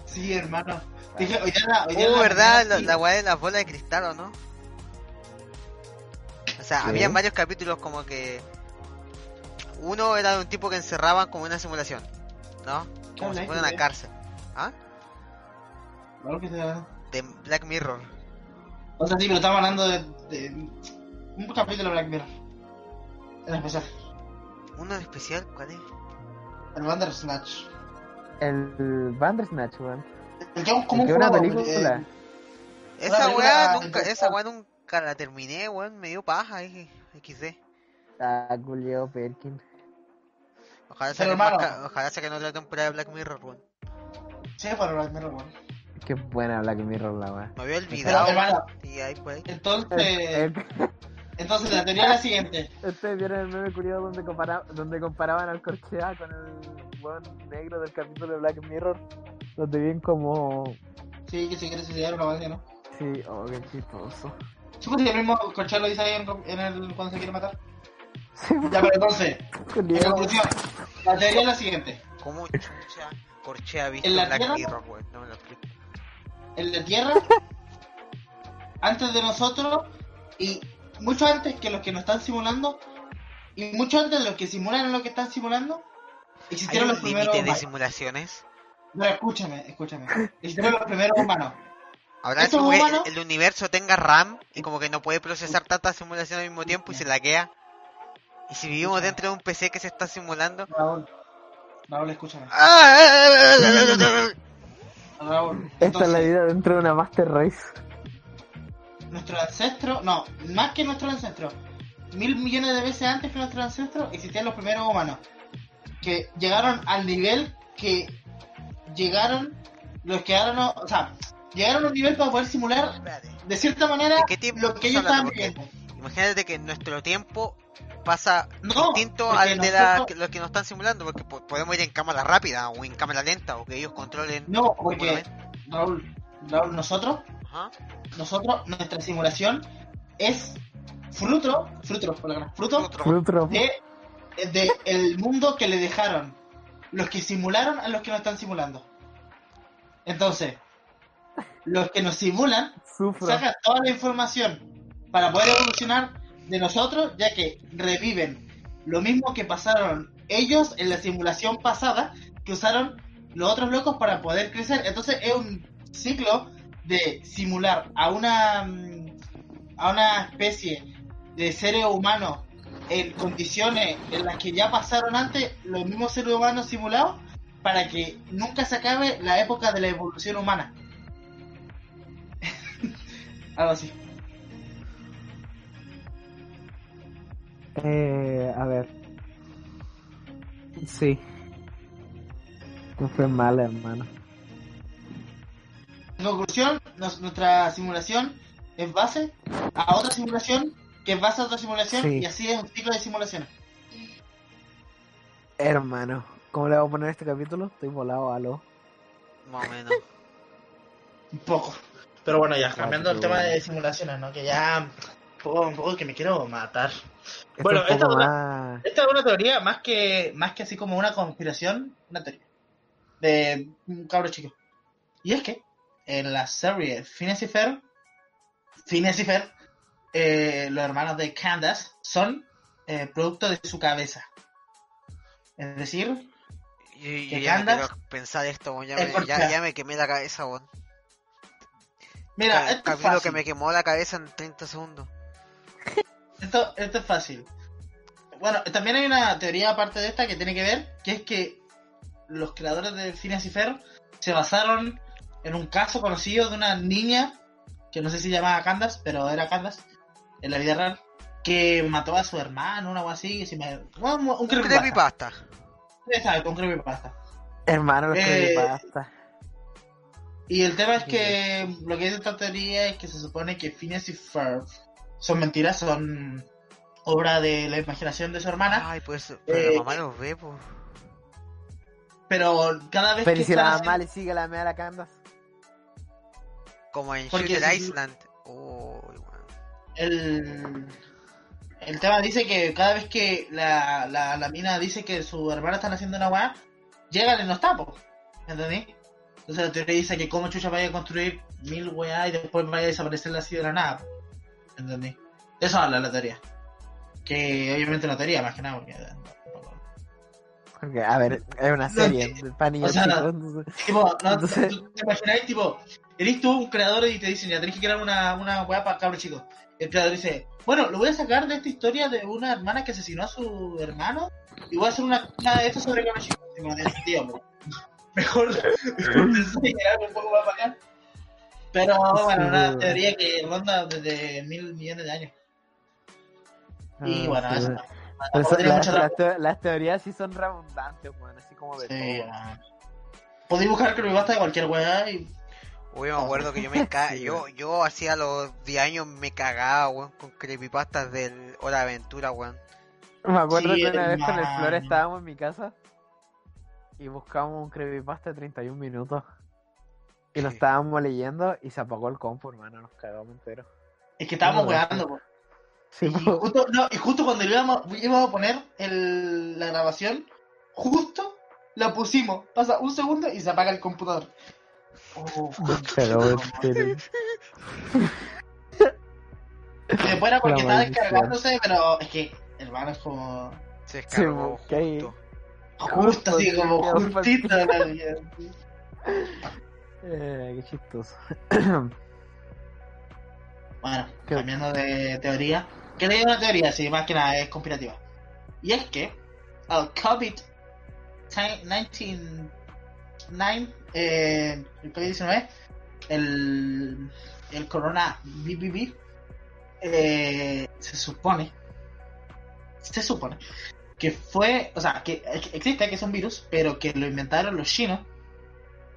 Sí, hermano. Dije, hoy día en la- hoy día Oh, la ¿verdad? mañana, La, sí. la weá de las bolas de cristal, ¿o no? O sea, ¿Qué? habían varios capítulos como que... Uno era de un tipo que encerraban como una simulación, ¿no? Como si fuera una cárcel. ¿Ah? Claro que te- De Black Mirror. O sea, sí, pero estamos hablando de, de un capítulo de Black Mirror. En especial. Uno en especial, ¿cuál es? El Bandersnatch. El Bandersnatch, weón. El que es como un una juego, película. eh, Esa weá nunca, esa weá nunca la terminé, weón, me dio paja, dije, XD. Ah, Julio Perkin. Ojalá Pero, saquen, más hermano. ca- ojalá saquen otra temporada de Black Mirror, weón. Sí, para Black Mirror, bueno. Qué buena Black Mirror la weá. Me había olvidado, hermano, y ahí pues. entonces, entonces la teoría es la siguiente. Ustedes vieron el meme curioso donde, compara donde comparaban al Corchea con el buen negro del capítulo de Black Mirror. Donde bien como. Sí, que si quieres suicidar una vez, ¿no? Sí, oh, qué chistoso. Pues, y el mismo Conchalo lo dice ahí en, en el, cuando se quiere matar. Sí, Ya, pero entonces, en conclusión, la teoría es la siguiente. ¿Cómo chucha Corchea ha visto ¿En la Black Tierra? Weón? No me lo explico. En la Tierra, antes de nosotros, y mucho antes que los que nos están simulando, y mucho antes de los que simulan lo que están simulando, ¿Hay existieron los un primeros límite de simulaciones? No, escúchame, escúchame. Existieron los primeros humanos. Estos como que humanos- el, el universo tenga RAM y como que no puede procesar tantas simulaciones al mismo tiempo y se laquea. Y si vivimos dentro de un PC que se está simulando. Raúl, Raúl, escúchame. Raúl, Esta es la entonces, vida dentro de una Master Race. nuestro ancestro, no, más que nuestro ancestro, mil millones de veces antes que nuestro ancestro existían los primeros humanos que llegaron al nivel que llegaron los que ahora o sea, llegaron a un nivel para poder simular de cierta manera ¿De qué tiempo lo que ellos estaban viviendo. Imagínate que nuestro tiempo pasa No, distinto al de la, nosotros- que- los que nos están simulando, porque po- podemos ir en cámara rápida o en cámara lenta o que ellos controlen. No, porque. Raúl, Raúl, nosotros, Ajá. nosotros, nuestra simulación es fruto, fruto, fruto. Fruto. de, de el mundo que le dejaron los que simularon a los que no están simulando. Entonces, los que nos simulan Sufro. sacan toda la información para poder evolucionar de nosotros, ya que reviven lo mismo que pasaron ellos en la simulación pasada, que usaron los otros locos para poder crecer. Entonces es un ciclo de simular a una mm, a una especie de seres humanos en condiciones en las que ya pasaron antes los mismos seres humanos simulados para que nunca se acabe la época de la evolución humana. Algo así. Eh, a ver. Sí. No fue mal, hermano. En conclusión, nos- nuestra simulación es base a otra simulación, que es base a otra simulación, Sí. y así es un ciclo de simulaciones. Hermano. ¿Cómo le voy a poner este capítulo? Estoy volado, aló. Más o menos. Un poco. Pero bueno, ya, Ah, cambiando el tema bueno. de simulaciones, ¿no? Que ya un poco, un poco que me quiero matar. Esto Bueno, es esta es más... Esta es una teoría más que más que así como una conspiración, una teoría de un cabro chico. Y es que en la serie Phineas y Ferb, Phineas y Ferb, eh, los hermanos de Candace son eh, producto de su cabeza. Es decir, Yo, yo ¿Que ya no andas? quiero pensar esto, ya, Es me, ya, ya me quemé la cabeza, weón. mira, Ca- esto es capítulo fácil. que me quemó la cabeza en 30 segundos. Esto, esto es fácil. Bueno, también hay una teoría aparte de esta que tiene que ver, que es que los creadores de Phineas y Ferb se basaron en un caso conocido de una niña, que no sé si llamaba Candace, pero era Candace, en la vida real, que mató a su hermano, una algo así, si me... bueno, un, Un creepypasta. creepypasta. Exacto, un creepypasta. Hermano, los Eh, creepypasta. Y el tema es que lo que dice esta teoría es que se supone que Phineas y Ferb son mentiras, son obra de la imaginación de su hermana, Ay, pues, pero Eh, la mamá los ve, pues. pero cada vez Pero que si la mamá le sigue la mea la Candace. Como en porque Shooter si- Island. Uy, weón. el, el tema dice que cada vez que la, la, la mina dice que su hermana están haciendo una weá, llegan y no está, po. ¿Entendí? Entonces la teoría dice que como chucha vaya a construir mil weá y después vaya a desaparecer así de la nada. po. ¿Entendí? Eso habla la teoría. Que obviamente una teoría, más que nada, porque... Porque, a ver, es una serie de para niños o sea, entonces- Tipo, no, Entonces- ¿tú ¿te imagináis, tipo, eres tú un creador y te dicen, ya tenés que crear una, una weá para cabros chicos? El creador dice, bueno, lo voy a sacar de esta historia de una hermana que asesinó a su hermano y voy a hacer una, una de estas sobre cabros chicos. Digo, no sentido, po. Mejor, mejor un poco más bacán. Pero bueno, Sí, una teoría que ronda desde mil millones de años. Y Ah, bueno, sí, eso. las, teorías sí son redundantes, weón, así como de Sí, todo. weón. Podéis buscar creepypasta de cualquier weá y Uy, me acuerdo que yo me ca yo, yo hacía los 10 años me cagaba, weón, con creepypastas del Hora de Aventura, weón. Me acuerdo Sí, que una vez con el. Flor estábamos en mi casa y buscamos un creepypasta de 31 minutos. Y lo Sí. estábamos leyendo y se apagó el compu, hermano, nos cagamos entero. es que estábamos po. Sí, Y po. justo, no, y justo cuando íbamos, íbamos a poner el, la grabación, justo la pusimos. Pasa un segundo y se apaga el computador. Oh, Pero, después era porque La estaba maldición. descargándose, pero es que, hermano, es como. Se Sí, descargó ahí- justo. Justo, así, sí, como justito. la vida. eh, qué chistoso. Bueno, ¿Qué? cambiando de teoría. Que leí una teoría, sí, más que nada es conspirativa. Y es que el COVID-19, eh, el COVID-19, el, el corona BBB, eh, se supone, se supone que fue, o sea, que ex- existe, que es un virus, pero que lo inventaron los chinos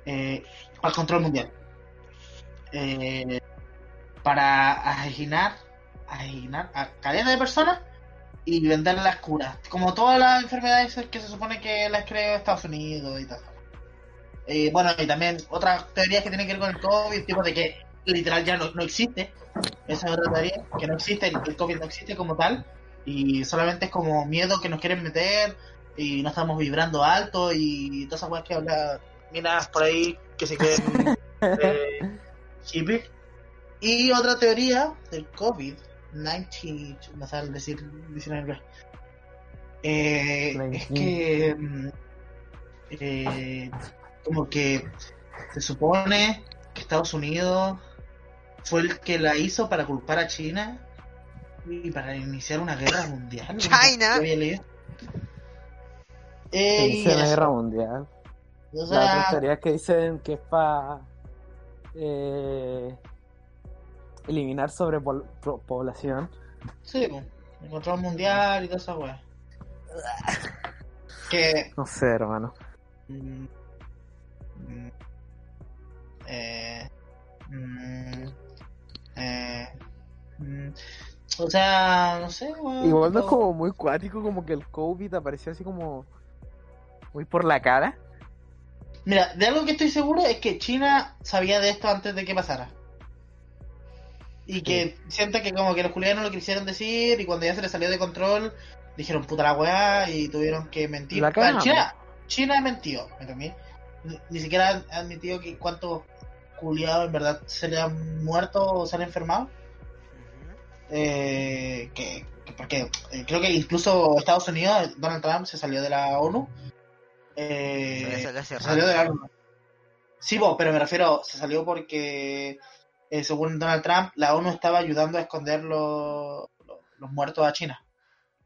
eh, el control mundial. Eh, para asesinar, asesinar a cadenas de personas y vender las curas. Como todas las enfermedades que se supone que las creó Estados Unidos y tal. Eh, bueno, y también otras teorías que tienen que ver con el COVID, tipo de que literal ya no, no existe. Esa es otra teoría, que no existe, el COVID no existe como tal. Y solamente es como miedo que nos quieren meter y no estamos vibrando alto y todas esas cosas que habla minas por ahí que se creen eh, hippies. Y otra teoría del COVID-19, no sé decir, decir en inglés, eh, es que mm, eh, como que se supone que Estados Unidos fue el que la hizo para culpar a China y para iniciar una guerra mundial. China. Se Eh, y eso. guerra mundial. O sea, que dicen que es para eliminar sobrepoblación. Sí, el control mundial y toda esa weá. Que. No sé, hermano. mm, mm, eh, mm, eh, o sea, no sé, weón. Igual no es como muy cuático, como que el COVID apareció así como muy por la cara. Mira, de algo que estoy seguro es que China sabía de esto antes de que pasara. Y que siento que como que los culianos lo quisieron decir y cuando ya se les salió de control dijeron puta la weá y tuvieron que mentir. La. China, China mentió, ¿me entendí? Ni, ni siquiera han admitido que cuántos culiados en verdad se le han muerto o se han enfermado. Eh, que, que- porque eh, creo que incluso Estados Unidos, Donald Trump se salió de la ONU. Eh, salió hace salió de rato. la ONU. Sí, vos, pero me refiero, se salió porque, eh, según Donald Trump, la ONU estaba ayudando a esconder los, los, los muertos a China.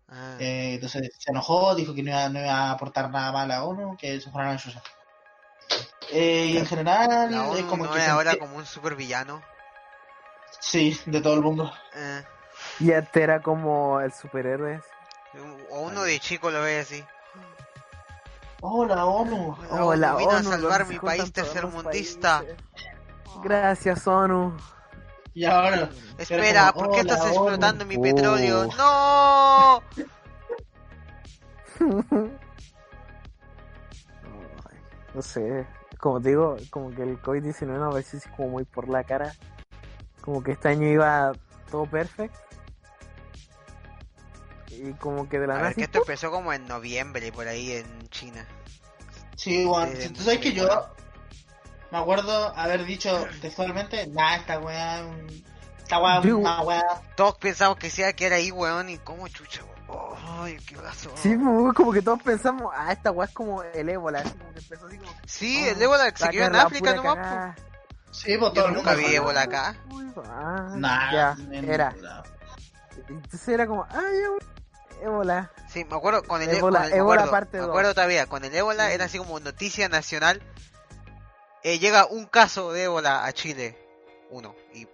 Ah. Eh, entonces se enojó, dijo que no iba, no iba a aportar nada más a la ONU, que se fueran a Eh, y en general, La es ONU como no que es se ahora como un super villano. Sí, de todo el mundo. Eh, Y este era como el superhéroe. o uno de chico lo ve así. Oh, la ONU. La ONU vino a salvar mi país tercermundista. Gracias, ONU. Y ahora, Espera, ¿por qué "Hola, estás ONU". explotando mi Oh. petróleo? ¡No! no sé, como te digo, como que el COVID-19 me pareció así como muy por la cara. Como que este año iba todo perfecto. Y como que de la A nada ver, que esto empezó como en noviembre por ahí en China. Sí, bueno, Eh, tú sabes que yo me acuerdo haber dicho textualmente, nah, esta weá, esta weá una weá. Todos pensamos que sea que era ahí, weón, y como chucha, weón. Ay, qué pasó. Sí, pues, como que todos pensamos, ah, esta weá es como el ébola, así como que empezó así como. Sí, oh, el ébola que se quedó en África nomás, cagada. Sí, pues Yo todo el nunca vi ébola acá. Uy, ah, Nah, ya, era. Entonces era como, ah, ya, weón, ébola. Sí, me acuerdo con el Ébola- con el- me ébola acuerdo, parte me acuerdo todavía, con el ébola era así como noticia nacional. Eh, llega un caso de ébola a Chile, uno, y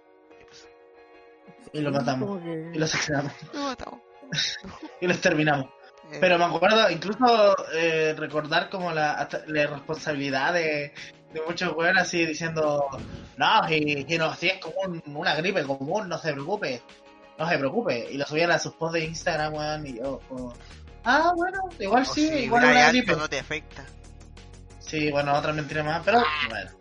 Y lo matamos. Que- Y lo asesinamos. lo matamos. Y lo exterminamos. Eh, Pero me acuerdo incluso eh, recordar como la, hasta la responsabilidad de, de muchos weones así diciendo, no, si, si no, si es como un- una gripe común, no se preocupe, no se preocupe. Y lo subían a sus posts de Instagram, weón, y yo, como, ah, bueno, igual o sí, si igual una gripe. no te afecta. Sí, bueno, otra mentira más, pero bueno.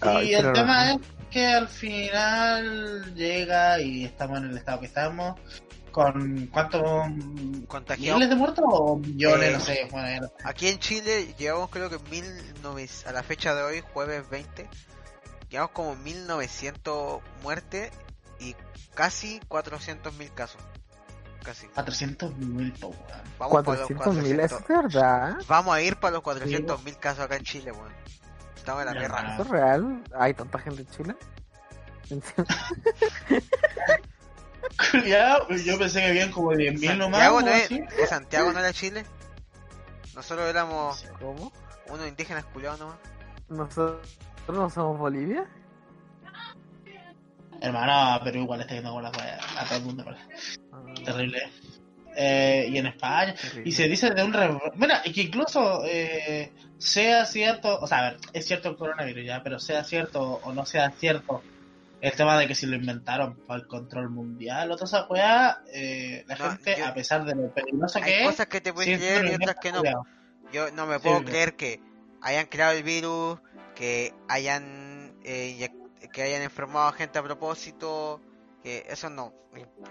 Ay, y el tema es que al final llega y estamos en el estado que estamos. ¿Con cuántos? Contagiado. ¿Miles de muertos o millones? Eh, no sé. Bueno, Aquí en Chile llevamos creo que mil nove- a la fecha de hoy, jueves 20, llevamos como 1900 muertes y casi 400 mil casos. Casi. 400 mil, po, weón. Vamos para los 400 mil, 400. ¿eso es verdad? Vamos a ir para los 400 mil casos acá en Chile, weón. Estamos en la. ¿Eso es real? ¿Hay tanta gente en Chile? Culiao, yo pensé que habían como 10.000 nomás. No, es, así. ¿eh, Santiago no era Chile. Nosotros éramos ¿Cómo? unos indígenas culiados nomás. ¿Nosotros no somos Bolivia? Hermano, pero igual está yendo con la wea a todo el mundo. wea. Ah, Terrible. Eh, y en España. terrible. Y se dice de un... Re... Mira, y que incluso eh, sea cierto... O sea, a ver, es cierto el coronavirus ya, pero sea cierto o no sea cierto el tema de que si lo inventaron para el control mundial o toda esa weá, eh, la No, gente, yo- a pesar de lo peligrosa Hay que es... cosas que te puedes creer y otras que no. Yo no me puedo sí. creer que hayan creado el virus, que hayan eh, que hayan enfermado a gente a propósito, que eso no,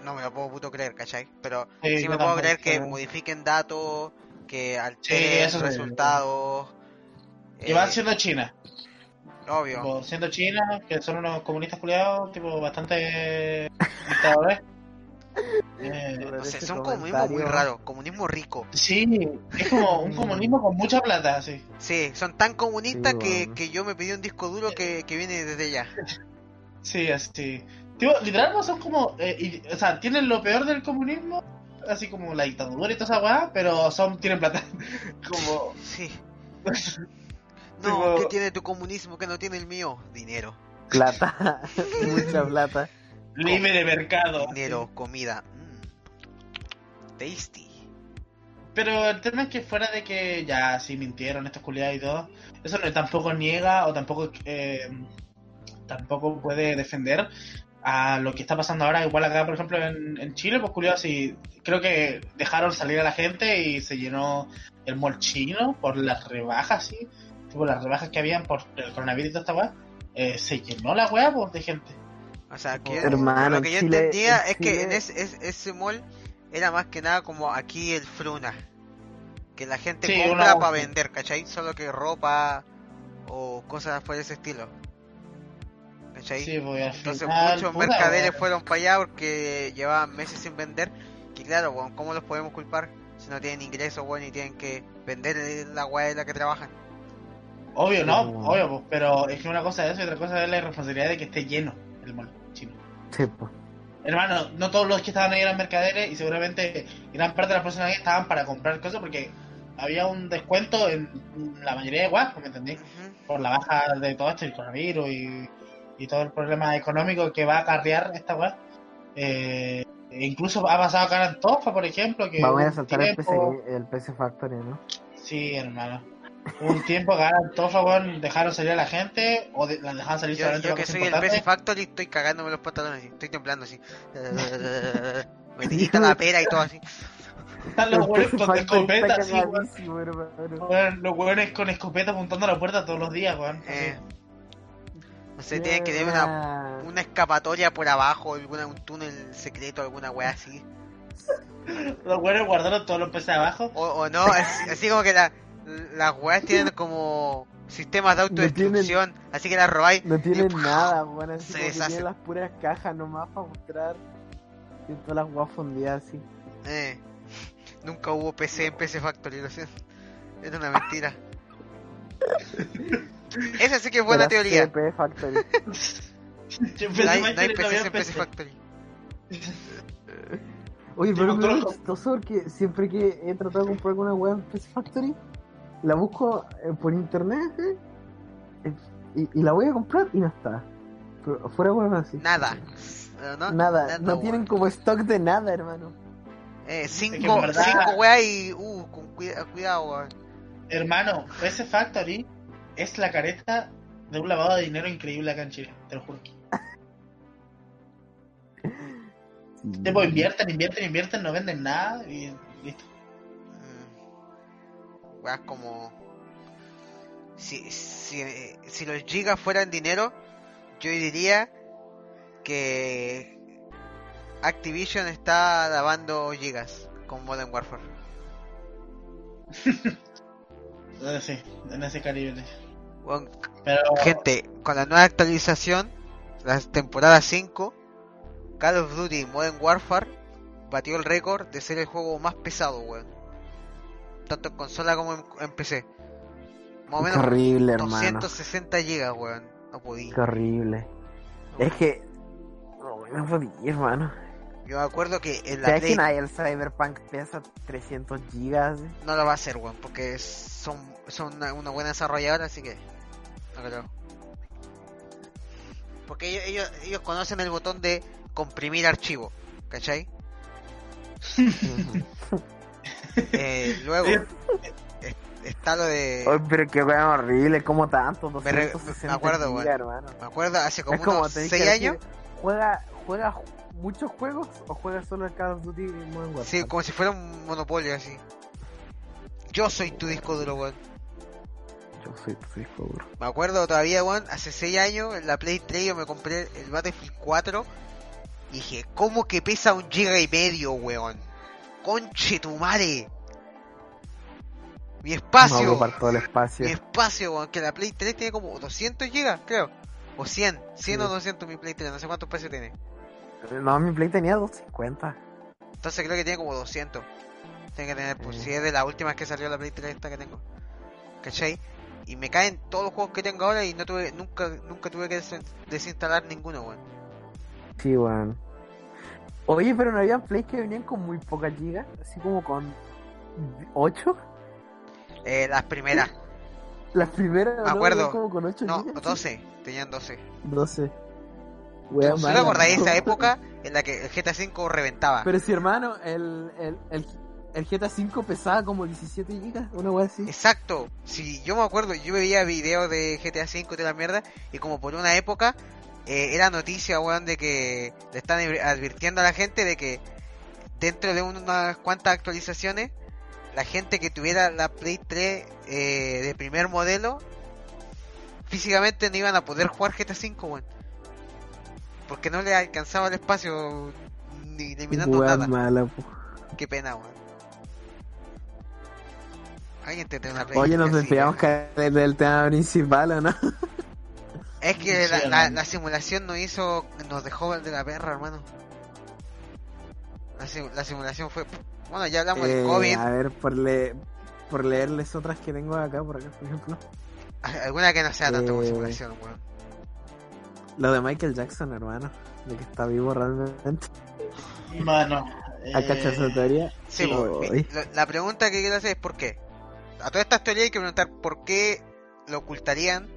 no me lo puedo puto creer, ¿cachai? Pero Sí, me puedo creer que modifiquen datos, que alteren sí. resultados. Y van eh, siendo China. obvio. Tipo, siendo China, que son unos comunistas culiados, tipo, bastante dictadores. Eh, No sé, ese son comunismo muy raro, comunismo rico. sí, es como un comunismo con mucha plata, así. Sí, son tan comunistas Sí, que, bueno. que yo me pedí un disco duro que, que viene desde allá. Sí, así. Literal, no son como. eh, y- o sea, tienen lo peor del comunismo, así como la dictadura y toda esa weá, pero son tienen plata. como. Sí. No, Tipo- ¿qué tiene tu comunismo que no tiene el mío? Dinero. Plata, mucha plata. Libre mercado. Dinero, comida. Mm. Tasty. Pero el tema es que fuera de que ya sí mintieron estos culiados y todo, eso no, tampoco niega o tampoco eh, tampoco puede defender a lo que está pasando ahora. Igual acá, por ejemplo, en, en Chile, pues culiados sí, creo que dejaron salir a la gente y se llenó el mall chino por las rebajas, sí, tipo las rebajas que habían por el coronavirus y toda esta weá. eh, se llenó la weá pues, de gente. O sea, que Hermano, lo que yo Chile- entendía en es que en ese, es- ese mall era más que nada como aquí el Fruna. Que la gente Sí, compra para vender, ¿cachai? Solo que ropa o cosas por ese estilo. ¿Cachai? Sí, pues, Entonces final, muchos mercaderes fueron para allá porque llevaban meses sin vender. Que claro, weón, ¿cómo los podemos culpar si no tienen ingresos, weón, y tienen que vender la weá de la que trabajan? Obvio, no, pues. obvio, pues, pero es que una cosa es eso y otra cosa es la responsabilidad de que esté lleno el mall chino. Sí, pues. Hermano, no todos los que estaban ahí eran mercaderes y seguramente gran parte de las personas ahí estaban para comprar cosas porque había un descuento en la mayoría de guas, ¿me entendí? Ujú. Por la baja de todo esto, el coronavirus y, y todo el problema económico que va a acarrear esta guas. Eh, e incluso ha pasado acá en Antofa, por ejemplo, que Vamos a saltar el PC, el PC Factory, ¿no? Sí, hermano. Un tiempo acá en Antofa, weón, dejaron salir a la gente o de- la dejaban salir Yo, solamente yo que soy el importantes. PC Factory estoy cagándome los pantalones estoy temblando así. Me tirita la pera y todo así. Están los El hueones PC con escopeta, así, weón. Los hueones con escopeta apuntando a la puerta todos los días, weón. Eh, no sé, tienen que tener una, una escapatoria por abajo, alguna, un túnel secreto, alguna wea así. Los hueones guardaron todos los peces abajo. O, o no, así, así como que la, las weas tienen como sistemas de autodestrucción, así que las robáis. No tienen y- nada, bueno, así se tienen las puras cajas nomás para mostrar. Y todas las guas fundidas así. Eh, nunca hubo PC en PC Factory, lo siento. Es una mentira. Esa sí que es buena Pero teoría. CP Factory. No hay, no hay no PCs en PC PC. Factory. Oye, pero es chistoso porque siempre que he tratado de comprar alguna web en PC Factory, la busco eh, por internet eh, y, y la voy a comprar y no está. Pero fuera web así. Nada. ¿no? Nada, no weón. tienen como stock de nada, hermano. Eh, cinco, verdad- cinco weas y. Uh, con cuida- cuidado, weón. Hermano, PC Factory es la careta de un lavado de dinero increíble acá en Chile, te lo juro. Tipo, invierten, invierten, invierten, no venden nada y. Weas como. Si, si, si los gigas fueran dinero, yo diría que Activision está lavando gigas con Modern Warfare. Eh, Sí, en ese calibre. Weón, Pero, Gente, con la nueva actualización, la temporada 5, Call of Duty Modern Warfare batió el récord de ser el juego más pesado, weón. Tanto en consola como en, en PC. Más o menos horrible, hermano. 260 gigas, weón. No podía. Qué horrible. Es que No podía, hermano. Yo me acuerdo que en la ¿Sabes Play que nadie el Cyberpunk pesa 300 gigas? no lo va a hacer, weón, porque son, son una, una buena desarrolladora, así que no creo. Porque ellos, ellos, ellos conocen el botón de comprimir archivo, ¿cachai? Eh, luego eh, está lo de... Ay, pero qué weón horrible, como tanto, Me re- 260 me acuerdo, weón. hermano. Me acuerdo hace como como unos tenés 6 que años, decir, ¿juega, ¿Juega ju- muchos juegos o juega solo el Call of Duty Modern Warfare? sí, como si fuera un monopolio así. Yo soy tu disco duro, weón. Yo soy tu disco duro. Me acuerdo todavía, weón, hace 6 años en la Play 3 yo me compré el Battlefield 4 y dije, ¿cómo que pesa un giga y medio, weón? Conche tu madre. Mi No espacio, todo el espacio. mi espacio, weón, que la Play 3 tiene como 200 gigas, creo. O 100, 100 o Sí. 200 mi Play 3, no sé cuánto espacio tiene. No, mi Play tenía 250. Entonces creo que tiene como 200. Tiene que tener, pues Mm. si es de las últimas que salió la Play 3 esta que tengo. ¿Cachai? Y me caen todos los juegos que tengo ahora y no tuve, nunca, nunca tuve que des- desinstalar ninguno, weón. Sí, weón. Oye, pero no había Play que venían con muy pocas gigas, así como con 8. Eh, las primeras, Las primeras, Me acuerdo. Como con 8 no, gigas. 12, tenían 12. 12. ¿Tú Wea te mala, acordás de esa época en la que el GTA V reventaba? Pero si hermano, el, el, el, el GTA 5 pesaba como 17 gigas, una wea así. Exacto, si yo me acuerdo, yo veía videos de GTA V y de la mierda, y como por una época eh, era noticia, weón, de que le están adv- advirtiendo a la gente de que dentro de unas cuantas actualizaciones, la gente que tuviera la Play 3 eh, de primer modelo, físicamente no iban a poder jugar GTA V, weón. Porque no le alcanzaba el espacio ni eliminando nada. mala. Qué pena, weón. Alguien te una Play Oye, nos desviamos del tema principal, ¿o no? Es que Sí, la, la, la simulación nos hizo, nos dejó de la perra, hermano. La, sim- la simulación fue, bueno, ya hablamos Eh, del COVID, A ver, por, le, por leerles otras que tengo acá, por acá, por ejemplo. alguna que no sea tanto como eh, simulación, weón. Lo de Michael Jackson, hermano. De que está vivo realmente. Mano. Acá eh, esa teoría. Sí, mi- lo- la pregunta que quiero hacer es ¿por qué? A todas estas teorías hay que preguntar ¿por qué lo ocultarían?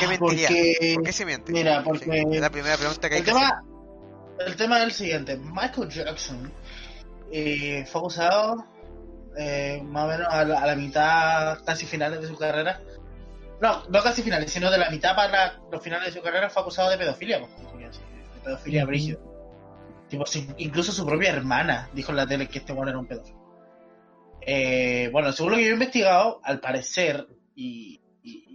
¿Qué mentiría? Porque, ¿Por qué se miente? mira, Sí, porque es la primera pregunta que hay el que hacer. tema, el tema es el siguiente. Michael Jackson eh, fue acusado eh, más o menos a la, a la mitad, casi finales de su carrera. No, no casi finales, sino de la mitad para los finales de su carrera fue acusado de pedofilia. pues, De pedofilia brígida. Tipo, incluso su propia hermana dijo en la tele que este bueno era un pedófilo. Eh, bueno, según lo que yo he investigado, al parecer, y,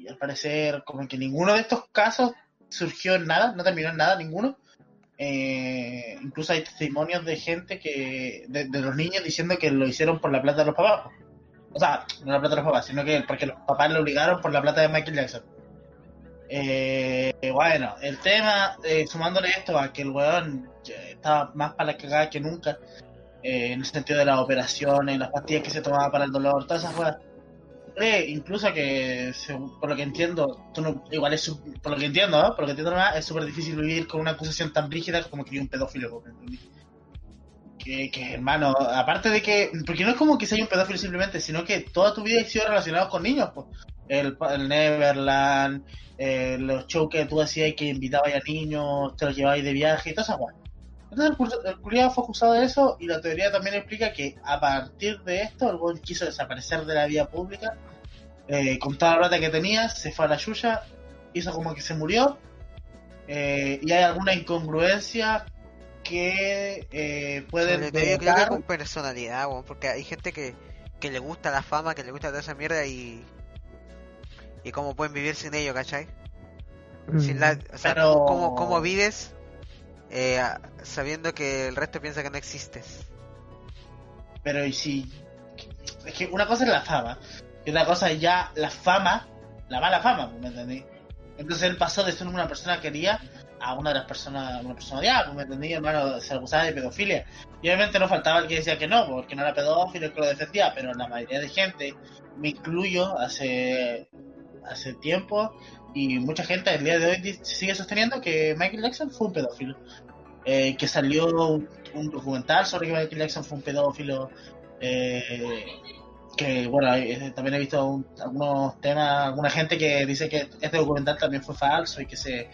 al parecer, como que ninguno de estos casos surgió en nada, no terminó en nada, ninguno. Eh, incluso hay testimonios de gente que, de, de los niños diciendo que lo hicieron por la plata de los papás. O sea, no la plata de los papás, sino que porque los papás lo obligaron por la plata de Michael Jackson. Eh, bueno, el tema, eh, sumándole esto a que el weón ya estaba más para la cagada que nunca, eh, en el sentido de las operaciones, las pastillas que se tomaba para el dolor, todas esas cosas. Eh, incluso que, por lo que entiendo, tú no- igual es, por lo que entiendo, ¿no? por lo que entiendo nomás, es súper difícil vivir con una acusación tan rígida como que un pedófilo. Que, que, hermano, aparte de que, porque no es como que sea un pedófilo simplemente, sino que toda tu vida ha sido relacionado con niños, pues. El, el Neverland, eh, los shows que tú hacías que invitabas a niños, te los llevabas de viaje y todas esas cosas. Entonces el, el culiado fue acusado de eso y la teoría también explica que a partir de esto el buen quiso desaparecer de la vía pública eh, con toda la plata que tenía, se fue a la yuya, hizo como que se murió eh, y hay alguna incongruencia que eh, pueden yo creo que denotar- con personalidad, porque hay gente que, que le gusta la fama, que le gusta toda esa mierda y. Y cómo pueden vivir sin ello, ¿cachai? Sin la, o sea, Pero- ¿cómo, cómo vives eh, sabiendo que el resto piensa que no existes? Pero y si. Es que una cosa es la fama, y otra cosa es ya la fama, la mala fama, ¿me entendí? Entonces él pasó de ser una persona querida a una de las personas, una persona odiada, ¿me entendí? Hermano, se acusaba de pedofilia. Y obviamente no faltaba el que decía que no, porque no era pedófilo, que lo defendía, pero la mayoría de gente, me incluyo, hace hace tiempo y mucha gente el día de hoy sigue sosteniendo que Michael Jackson fue un pedófilo. Eh, que salió un, un documental sobre que Michael Jackson fue un pedófilo. eh, que bueno, eh, también he visto un- algunos temas, alguna gente que dice que este documental también fue falso y que se,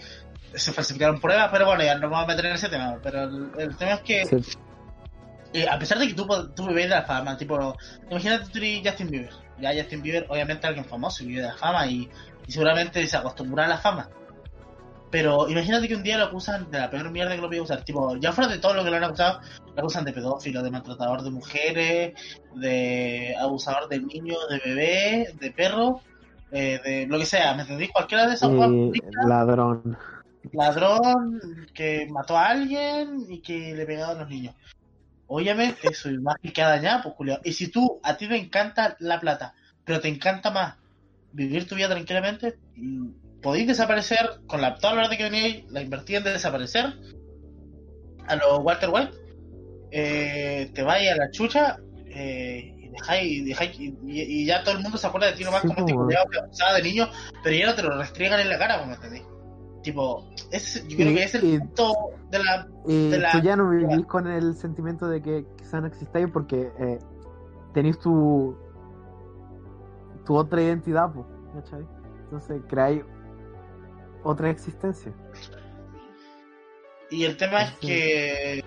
se falsificaron pruebas, pero bueno, ya no vamos a meter en ese tema. Pero el, el tema es que Sí. eh, a pesar de que tú, tú vives de la fama, tipo, imagínate tú eres Justin Bieber. Ya Justin Bieber, obviamente, alguien famoso y vive de la fama y, y seguramente se acostumbrará a la fama. Pero imagínate que un día lo acusan de la peor mierda que lo podía usar. Tipo, ya fuera de todo lo que lo han acusado, lo acusan de pedófilo, de maltratador de mujeres, de abusador de niños, de bebé, de perro, eh, de lo que sea. ¿Me entendéis? Cualquiera de esas Y ladrón. ladrón que mató a alguien y que le pegaba a los niños. Obviamente su imagen queda dañada, pues culiao. Y si tú, a ti te encanta la plata, pero te encanta más vivir tu vida tranquilamente, mm, podéis desaparecer con la, toda la plata que teníais, la invertí en desaparecer a los Walter White, eh, te vais a la chucha eh, y dejáis, dejáis y, y- ya todo el mundo se acuerda de ti nomás Sí, como este pues, culiao que abusaba de niños, pero ya no te lo restriegan en la cara, ¿me entendés? Tipo, ese, yo creo que es el punto de la Y de la- tú ya no vivís con el sentimiento de que quizá no existáis porque eh, tenéis tu tu otra identidad, ¿cachai? Entonces creáis otra existencia. Y el tema es que,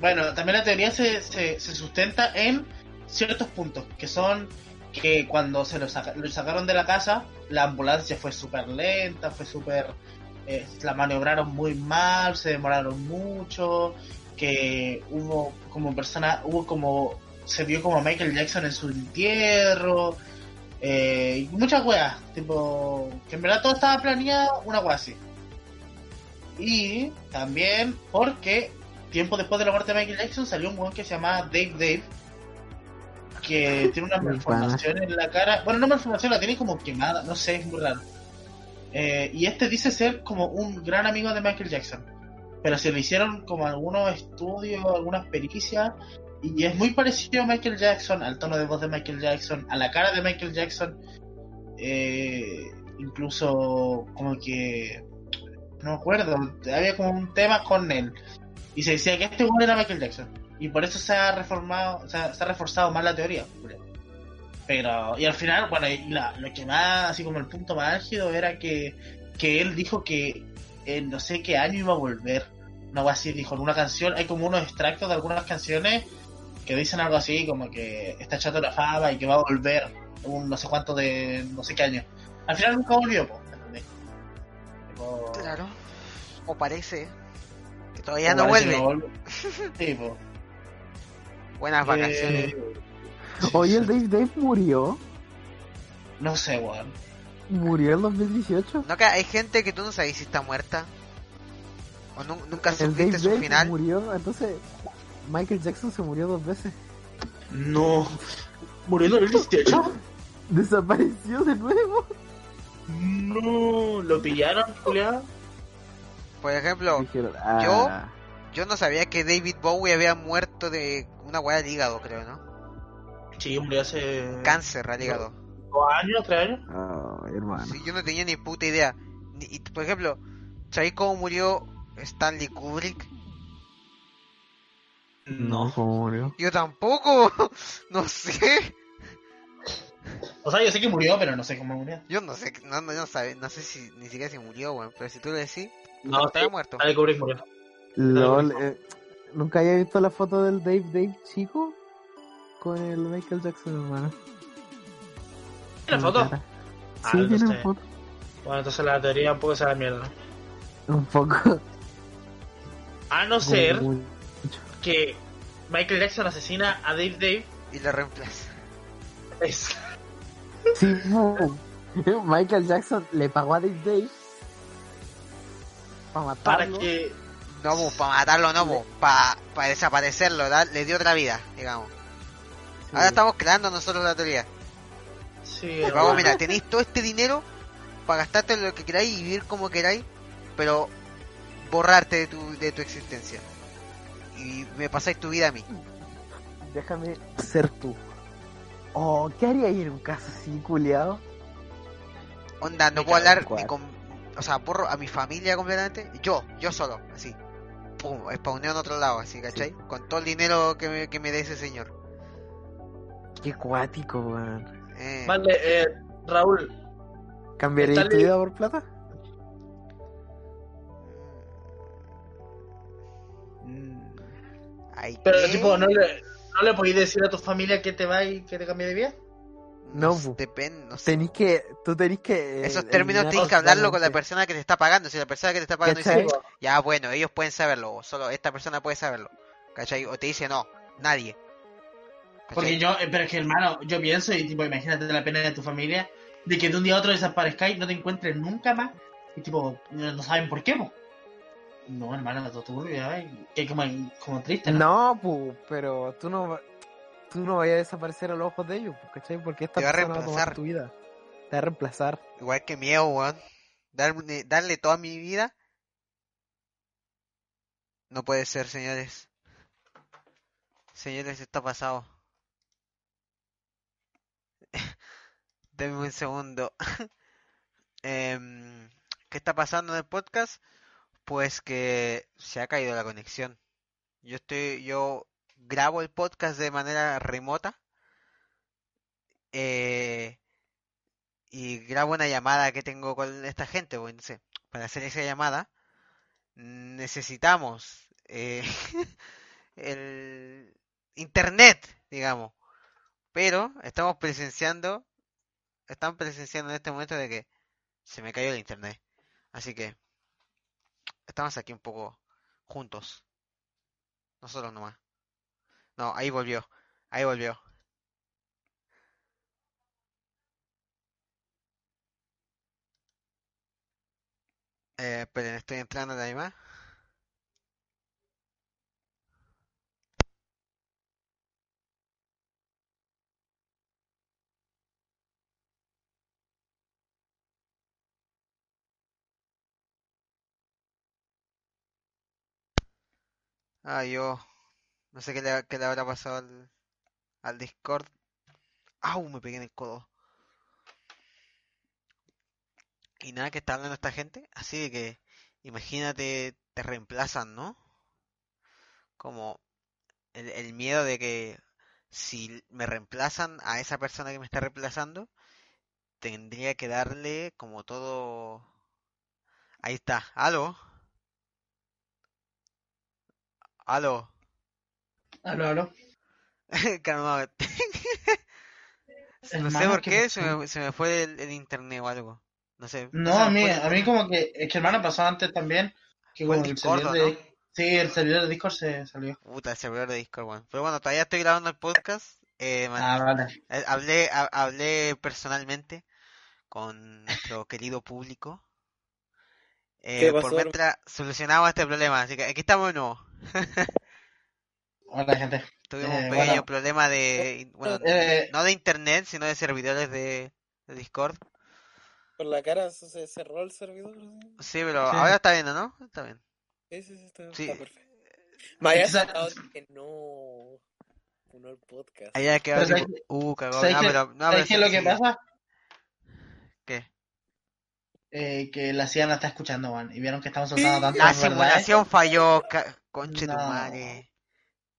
bueno, también la teoría se, se, se sustenta en ciertos puntos, que son que cuando se lo, saca- lo sacaron de la casa, la ambulancia fue súper lenta, fue súper... eh, la maniobraron muy mal, se demoraron mucho, que hubo como persona, hubo como... Se vio como Michael Jackson en su entierro, eh, muchas weas, tipo, que en verdad todo estaba planeado, una wea así. Y también porque tiempo después de la muerte de Michael Jackson salió un weón que se llama Dave Dave, que tiene una malformación en la cara. Bueno, no malformación, la tiene como quemada, no sé, es muy raro. Eh, y este dice ser como un gran amigo de Michael Jackson. Pero se le hicieron como algunos estudios, algunas pericias, y es muy parecido a Michael Jackson, al tono de voz de Michael Jackson, a la cara de Michael Jackson. Eh, incluso como que no me acuerdo, había como un tema con él. Y se decía que este weón era Michael Jackson. Y por eso se ha reformado, o sea, se ha reforzado más la teoría. Pero, y al final, bueno, lo que más, así como el punto más álgido era que, que él dijo que en no sé qué año iba a volver. No así, dijo en una canción, hay como unos extractos de algunas canciones que dicen algo así, como que está echando la fama y que va a volver un no sé cuánto de no sé qué año. Al final nunca volvió, po, ¿entendés? Tipo, Claro. O parece que todavía no vuelve. Sí, po. Buenas vacaciones. Eh, Oye, el Dave Dave murió. no sé, weón. Murió en 2018. No que hay gente que tú no sabes si está muerta. O nu- nunca supiste su Dave final. murió. Entonces, Michael Jackson se murió dos veces. No. ¿Murió en el 2018? Desapareció de nuevo. No. ¿Lo pillaron, Julián? Por ejemplo, Dijeron, yo- ah, yo no sabía que David Bowie había muerto de una hueá del hígado, creo, ¿no? Sí, murió hace. Cáncer al hígado. ¿Dos años? ¿Tres años? oh, hermano. Sí, yo no tenía ni puta idea. Ni- y, por ejemplo, ¿sabéis cómo murió Stanley Kubrick? No, ¿cómo murió? Yo tampoco. no sé. O sea, yo sé que murió, pero no sé cómo murió. Yo no sé, no, no, no, sabe- no sé si ni siquiera si murió, weón. Pero si tú lo decís, No, estaba muerto. Stanley Kubrick murió. LOL, eh, ¿Nunca había visto la foto del Dave Dave chico? Con el Michael Jackson, hermano. ¿Tiene Con foto? cara. Ah, Sí, no tiene foto. Bueno, entonces la teoría un poco se da mierda. Un poco. A no ser Muy- que Michael Jackson asesina a Dave Dave. Y lo reemplaza. Es... Sí. Michael Jackson le pagó a Dave Dave para Para matarlo. que. No, para matarlo, no, para desaparecerlo, da- le dio otra vida, digamos. Sí. Ahora estamos creando nosotros la teoría. Sí, Y vamos, mira, tenéis todo este dinero para gastarte lo que queráis y vivir como queráis, pero borrarte de tu, de tu existencia. Y me pasáis tu vida a mí. Déjame ser tú. Oh, ¿qué haría ahí en un caso así, culiado? Onda, no Me puedo hablar ni con. O sea, borro a mi familia completamente. Yo, yo solo, así. Pum, spawneo en otro lado, así, ¿cachai? Con todo el dinero que me, que me dé ese señor. Qué cuático, weón. Eh, Vale, eh, Raúl, ¿Cambiarías Está tu vida por plata? Ay, pero ¿qué? tipo, ¿no le, ¿no le podéis decir a tu familia que te va y que te cambie de vida? No, sé, pu. Depende, no sé. Tenís que, tú tenés que... eh, Esos términos tienes que hablarlo con la persona que te está pagando. Si la persona que te está pagando ¿Cachai? dice, ya bueno, ellos pueden saberlo, o solo esta persona puede saberlo. ¿Cachai? O te dice, no, nadie. ¿Cachai? Porque yo, eh, pero es que hermano, yo pienso y tipo, imagínate la pena de tu familia de que de un día a otro desaparezcáis y no te encuentres nunca más y tipo, no, no saben por qué, po. No, hermano, todo turbio, ay, que como, como triste, ¿no? No, pu, pero tú no, va- tú no vayas a desaparecer a los ojos de ellos, pu, ¿cachai? Porque esta Te va a persona va a tomar reemplazar. tu vida. Te va a reemplazar. Igual que miedo, weón. Darle, darle toda mi vida. No puede ser, señores. Señores, esto ha pasado. Denme un segundo. Em, ¿Qué está pasando en el podcast? Pues que se ha caído la conexión. Yo estoy, yo grabo el podcast de manera remota. Eh, y grabo una llamada que tengo con esta gente, pues, entonces, para hacer esa llamada necesitamos eh, el internet, digamos. Pero estamos presenciando, están presenciando en este momento de que se me cayó el internet. Así que estamos aquí un poco juntos. Nosotros nomás. No, ahí volvió. Ahí volvió. Eh, esperen, estoy entrando a la llamada. Ah, yo no sé qué le, qué le habrá pasado al, al Discord. ¡Au! Me pegué en el codo. Y nada, que está hablando esta gente. Así de que, imagínate, te reemplazan, ¿no? Como el, el miedo de que si me reemplazan a esa persona que me está reemplazando, tendría que darle como todo... Ahí está. ¿Aló? ¿Aló? Aló, aló. Calmado. No sé por ¿qué se me, se me fue el, el internet o algo. No sé. No, a mí, fue a mí como que, es que hermano pasó antes también, que Fue el como el Discord, servidor ¿no? de, sí, el servidor de Discord se salió. Puta, el servidor de Discord, weón. Pero bueno, todavía estoy grabando el podcast. Eh, man- Ah, vale. eh, hablé, ha- hablé personalmente con nuestro querido público. Eh, ¿Qué por mientras solucionamos este problema. Así que aquí estamos de nuevo. Hola, gente. Tuvimos Eh, un pequeño bueno. problema de, bueno, Eh, no de internet, sino de servidores de, de Discord. Por la cara se cerró el servidor. ¿sí? Pero Sí. ahora está bien, ¿no? Está bien. Sí, sí, sí, está, Sí. está perfecto. Me había Esa- asustado que no. No el podcast. Ahí ha quedado Pero tipo, ¿sabes uh, cagó. ¿Sabes No, qué- pero, no, ¿sabes pero lo que pasa? ¿Qué? Eh, que la CIA no está escuchando, man, y vieron que estamos soltando tantas La simulación falló, ca- conche tu No. madre.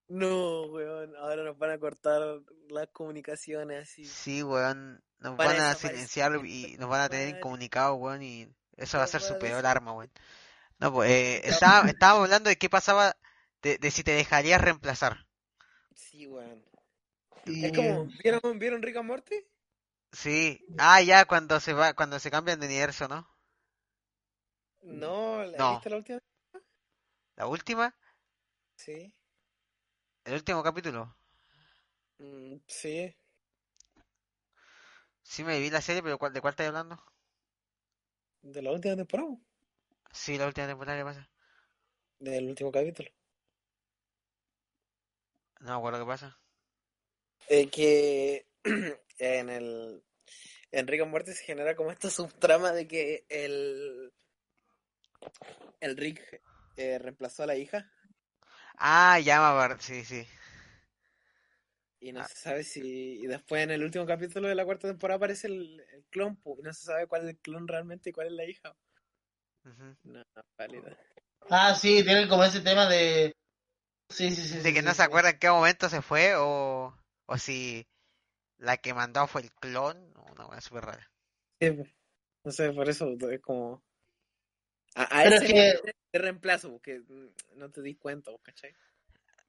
No, weón. Ahora nos van a cortar las comunicaciones así. Sí, weón. Nos Van a van a desaparecer silenciar y nos van a tener incomunicados, weón, y eso va a ser su peor arma, weón. No, pues, eh, estaba- estábamos hablando de qué pasaba, de, de si te dejarías reemplazar. Sí, weón. Y- Es como, ¿vieron, ¿vieron Rick and Morty? Sí. Ah, ya, cuando se va, cuando se cambian de universo, ¿no? No, ¿la No. viste la última? La última, Sí. el último capítulo. Mm, sí. Sí me vi la serie, pero ¿cuál, ¿de cuál estás hablando? De la última temporada. Sí, la última temporada, ¿qué pasa? Del último capítulo. No me acuerdo qué pasa. Eh, que en el en Rick and Morty se genera como esta subtrama de que el el Rick eh, reemplazó a la hija. Ah, ya me acuerdo, sí, sí. Y no Ah. se sabe si. Y después en el último capítulo de la cuarta temporada aparece el, el clon, po, y no se sabe cuál es el clon realmente y cuál es la hija. No, válida. Ah, sí, tienen como ese tema de. Sí, sí, sí. De sí, que sí, no sí. se acuerda en qué momento se fue o, o si la que mandó fue el clon. Una wea súper rara. Sí, no sé, por eso es como. A, a Pero ese es que- de reemplazo, porque no te di cuenta, po, ¿cachai?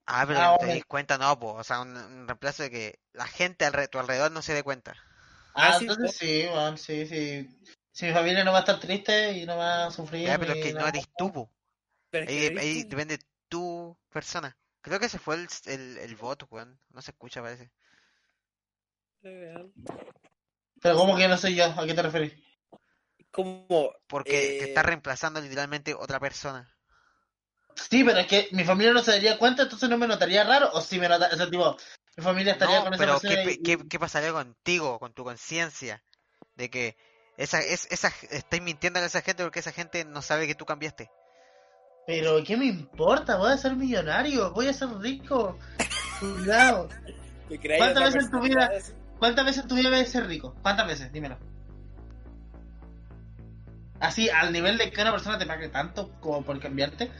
Ah, pero Ah, no te bueno. das cuenta, no, pues. O sea, un, un reemplazo de que la gente a tu alrededor no se dé cuenta. Ah, Ah, sí, entonces sí, weón, sí, sí. Si mi familia no va a estar triste y no va a sufrir. Ya, pero es que no eres tú, po. Pero Ahí, eres ahí tú. depende tu persona. Creo que ese fue el, el, el voto, weón. No se escucha, parece. Pero ¿cómo que no soy yo? ¿A qué te referís? Como. Porque que eh, está reemplazando literalmente otra persona. Sí, pero es que mi familia no se daría cuenta, entonces no me notaría raro. O si me notaría. O sea, tipo, mi familia estaría No, con esa pero persona. ¿qué, y- qué, qué pasaría contigo, con tu conciencia? De que esa, es, esa, estáis mintiendo a esa gente porque esa gente no sabe que tú cambiaste. Pero ¿qué me importa? Voy a ser millonario, voy a ser rico. Cuidado. te ¿Cuántas veces en tu vida-. ¿Cuántas veces en tu vida ves ser rico? ¿Cuántas veces? Dímelo. Así, al nivel de que una persona te pague tanto como por cambiarte.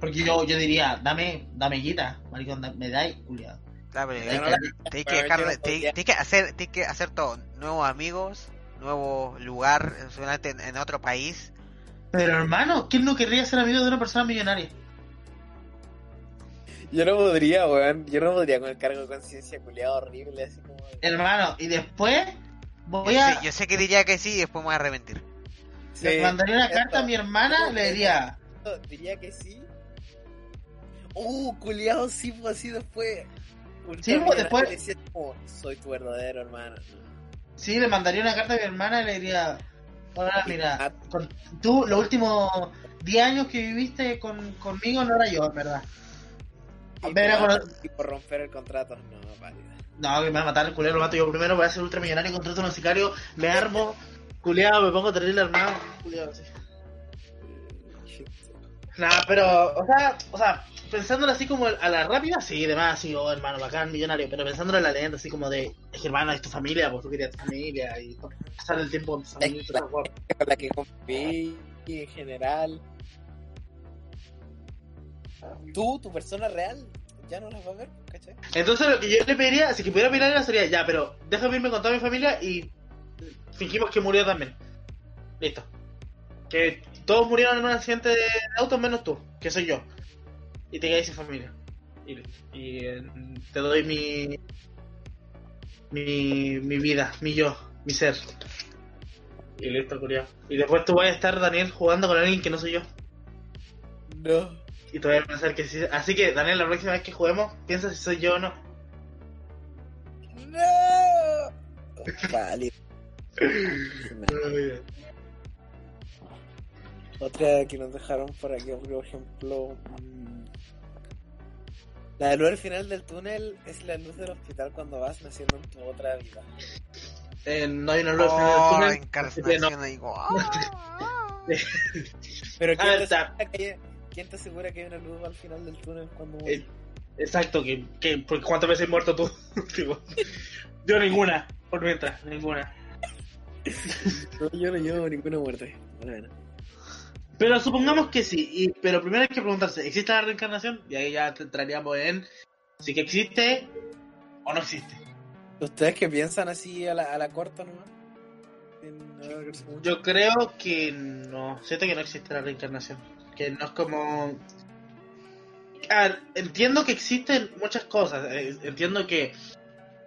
Porque yo, yo diría, dame, dame guita, maricón, da- me dais, culiado. Tienes que dejar, de- te- que hacer, tienes que hacer todo, nuevos amigos, nuevo lugar, en, en otro país. Pero hermano, ¿quién no querría ser amigo de una persona millonaria? Yo no podría, weón. Yo no podría con el cargo de conciencia culiado horrible, así como. Hermano, y después voy yo, a... sé, yo sé que diría que sí y después me voy a arrepentir. Le Sí, mandaría una carta a mi hermana, le diría... Diría que sí. Uh, culiado, sí, pues así después. Sí, pues, después- decía como, soy tu verdadero hermano. Sí, le mandaría una carta a mi hermana y le diría... Ahora, mira, Ah, con- tú los últimos 10 años que viviste con, conmigo no era yo, en verdad. y por- cono- y por romper el contrato. No, válida. No, que me va a matar el culero, lo mato yo primero, voy a ser ultramillonario, contrato a un sicario, me armo, culeado, me pongo terrible armado, culeado, sí. Nada, pero, o sea, o sea, pensándolo así como a la rápida, sí, demás, sí, oh, hermano, bacán, millonario, pero pensándolo en la leyenda, así como de, es que hermano, es tu familia, pues tú querías tu familia, y pasar el tiempo con tu familia, y todo eso, guau. Con la que conviví y en general. Tú, tu persona real, ya no las vas a ver, ¿cachai? Entonces lo que yo le pediría, si que pudiera mirar sería, ya, pero déjame irme con toda mi familia y fingimos que murió también. Listo. Que todos murieron en un accidente de auto menos tú, que soy yo. Y te quedáis sin familia. Y, eh, te doy mi, mi mi vida, mi yo, mi ser. Y listo, culiao. Y después tú vas a estar, Daniel, jugando con alguien que no soy yo. No. Y te vas a pensar que sí. Así que, Daniel, la próxima vez que juguemos, piensa si soy yo o no. No. Válido. Otra que nos dejaron por aquí, por ejemplo. mm, La luz al final del túnel es la luz del hospital cuando vas naciendo en tu otra vida. Eh, no hay una luz al final del Oh, túnel, no. digo, ah. Pero ¿quién, te está. asegura que hay, quién te asegura que hay una luz al final del túnel cuando Eh, Exacto, que, que porque ¿cuántas veces has muerto tú? Yo ninguna, por mientras, ninguna. No, yo no llevo ninguna muerte. Bueno. Pero supongamos que sí, y, pero primero hay que preguntarse, ¿existe la reencarnación? Y ahí ya entraríamos en si que existe o no existe. ¿Ustedes qué piensan así a la, a la corta nomás? Yo creo que no, siento que no existe la reencarnación, que no es como... A ver, entiendo que existen muchas cosas, eh, entiendo que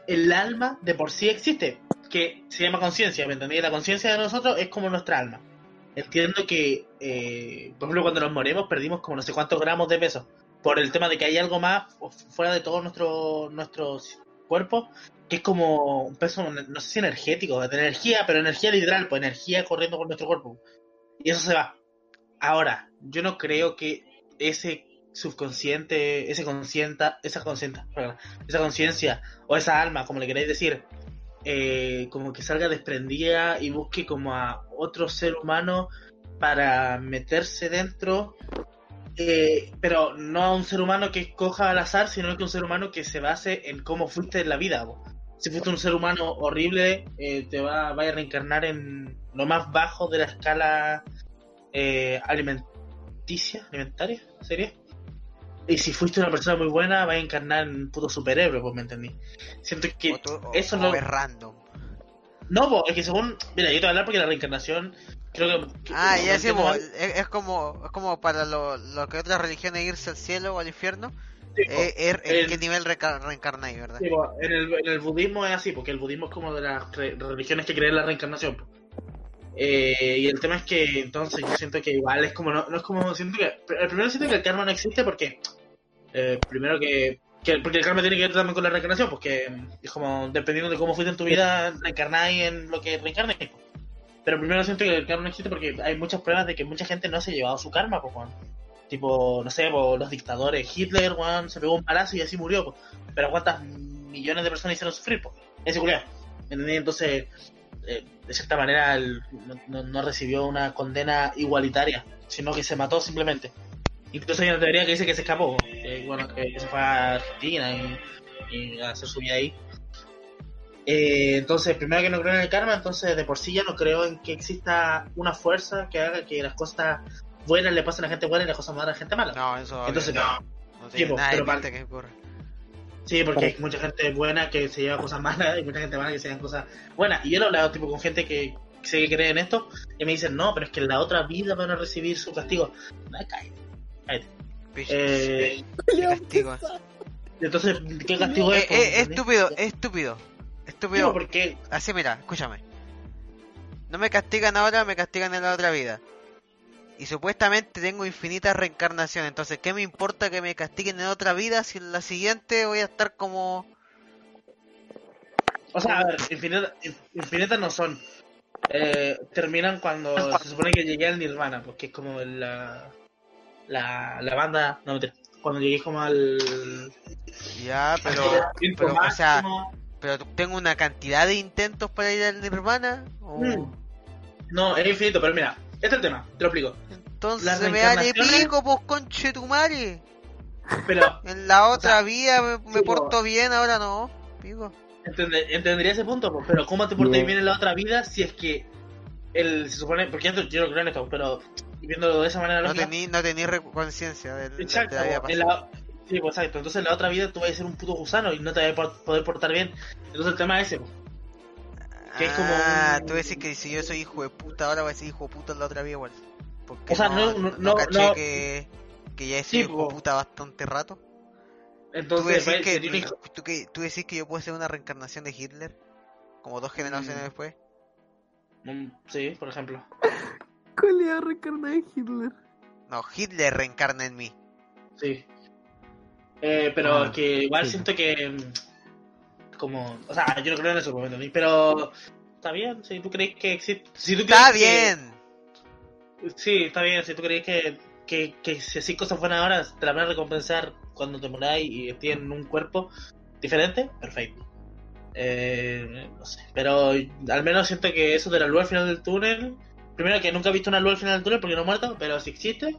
el alma de por sí existe, que se llama conciencia, ¿me entendí? La conciencia de nosotros es como nuestra alma. Entiendo que, eh, por ejemplo, cuando nos morimos perdimos como no sé cuántos gramos de peso, por el tema de que hay algo más fuera de todo nuestro, nuestro cuerpo, que es como un peso, no sé si energético, de energía, pero energía literal, pues energía corriendo por nuestro cuerpo. Y eso se va. Ahora, yo no creo que ese subconsciente, ese conscienta, esa conscienta, perdón, esa conciencia o esa alma, como le queréis decir, eh, como que salga desprendida y busque como a otro ser humano para meterse dentro eh, pero no a un ser humano que escoja al azar, sino que un ser humano que se base en cómo fuiste en la vida. Si fuiste un ser humano horrible, eh, te va, va a reencarnar en lo más bajo de la escala alimenticia, alimentaria, ¿sería? Y si fuiste una persona muy buena, va a encarnar en un puto superhéroe, pues me entendí. Siento que O, tú- o- eso no... es random. No, po, es que según... Mira, yo te voy a hablar porque la reencarnación... Creo que... Ah, ya sí, po, es, es como es como para lo, lo que otras religiones irse al cielo o al infierno. sí. Eh, er- ¿En el- qué nivel reencarnáis, verdad? Sí, en, el, en el budismo es así, porque el budismo es como de las re- religiones que creen en la reencarnación. Eh, y el tema es que entonces yo siento que igual es como no, no es como siento que primero siento que el karma no existe porque eh, primero que, que- porque el karma tiene que ver también con la reencarnación porque es como dependiendo de cómo fuiste en tu vida reencarnáis en lo que reencarnes pero primero siento que el karma no existe porque hay muchas pruebas de que mucha gente no se ha llevado su karma pues weón. tipo no sé los dictadores Hitler weón, se pegó un palazo y así murió po. pero cuántas millones de personas hicieron sufrir po? ese ¿entendés? entonces eh, de cierta manera el- no, no- recibió una condena igualitaria, sino que se mató simplemente. Incluso hay una teoría que dice que se escapó, que, bueno, que se fue a Argentina y, y a hacer su vida ahí. Eh, entonces, primero que no creo en el karma, entonces de por sí ya no creo en que exista una fuerza que haga que las cosas buenas le pasen a gente buena y las cosas malas a la gente mala. No, eso entonces, no, no tiene nada pero para- que ocurra. Sí, porque hay mucha gente buena que se lleva cosas malas y mucha gente mala que se llevan cosas buenas. Y yo lo he hablado tipo con gente que sé que cree en esto y me dicen, no, pero es que en la otra vida van a recibir su castigo. No, cállate, cállate. Eh, qué castigo. entonces, ¿qué castigo Eh, es? eh, ¿entendés? estúpido, estúpido. Estúpido. porque Así mira, escúchame. No me castigan ahora, me castigan en la otra vida. Y supuestamente tengo infinitas reencarnaciones. Entonces, ¿qué me importa que me castiguen en otra vida si en la siguiente voy a estar como... O sea, a ver, infinitas, no son. Eh, terminan cuando se supone que llegué al Nirvana, porque es como la, la, la banda. No, mentira. Cuando llegué como al. Ya, pero... pero, o sea, pero tengo una cantidad de intentos para ir al Nirvana. o- Mm. No, es infinito, pero mira, este es el tema, te lo explico. Entonces Las me vale pico, pues conche tu madre. Pero En la otra sea, vida me, me sí, porto bien, ahora no. Pico. entende- entendería ese punto, pero ¿cómo te portas Bien. en la otra vida si es que el, se supone, porque yo, yo no creo en esto, pero viéndolo de esa manera No lógica, tení, no tení conciencia del- de, exacto, la vida pasada. la, sí, pues exacto, entonces en la otra vida tú vas a ser un puto gusano y no te vas a poder portar bien, entonces el tema es ese, po. Que es como Ah, un- tú decís que si yo soy hijo de puta, ahora voy a ser hijo de puta en la otra vida igual. Porque O sea, no, no- no- caché no- que, que ya he Sí, sido hijo de puta bastante rato. ¿Tú entonces decís, va a que, hijo- tú, que, tú decís que yo puedo ser una reencarnación de Hitler? Como dos generaciones Mm. después. Mm, sí, por ejemplo. Culeado reencarnado de Hitler. No, Hitler reencarna en mí. Sí. Eh, pero Ah, que igual sí. siento que. Como. O sea, yo no creo en eso, pues, ¿entendí? Pero. Está bien, si tú crees que existe. Si tú Está que- bien. sí, está bien. Si tú crees que, que, que si así cosas buenas ahora te la van a recompensar cuando te moráis y estés en un cuerpo diferente, perfecto. Eh, no sé. Pero al menos siento que eso de la luz al final del túnel. Primero que nunca he visto una luz al final del túnel porque no he muerto, pero si existe,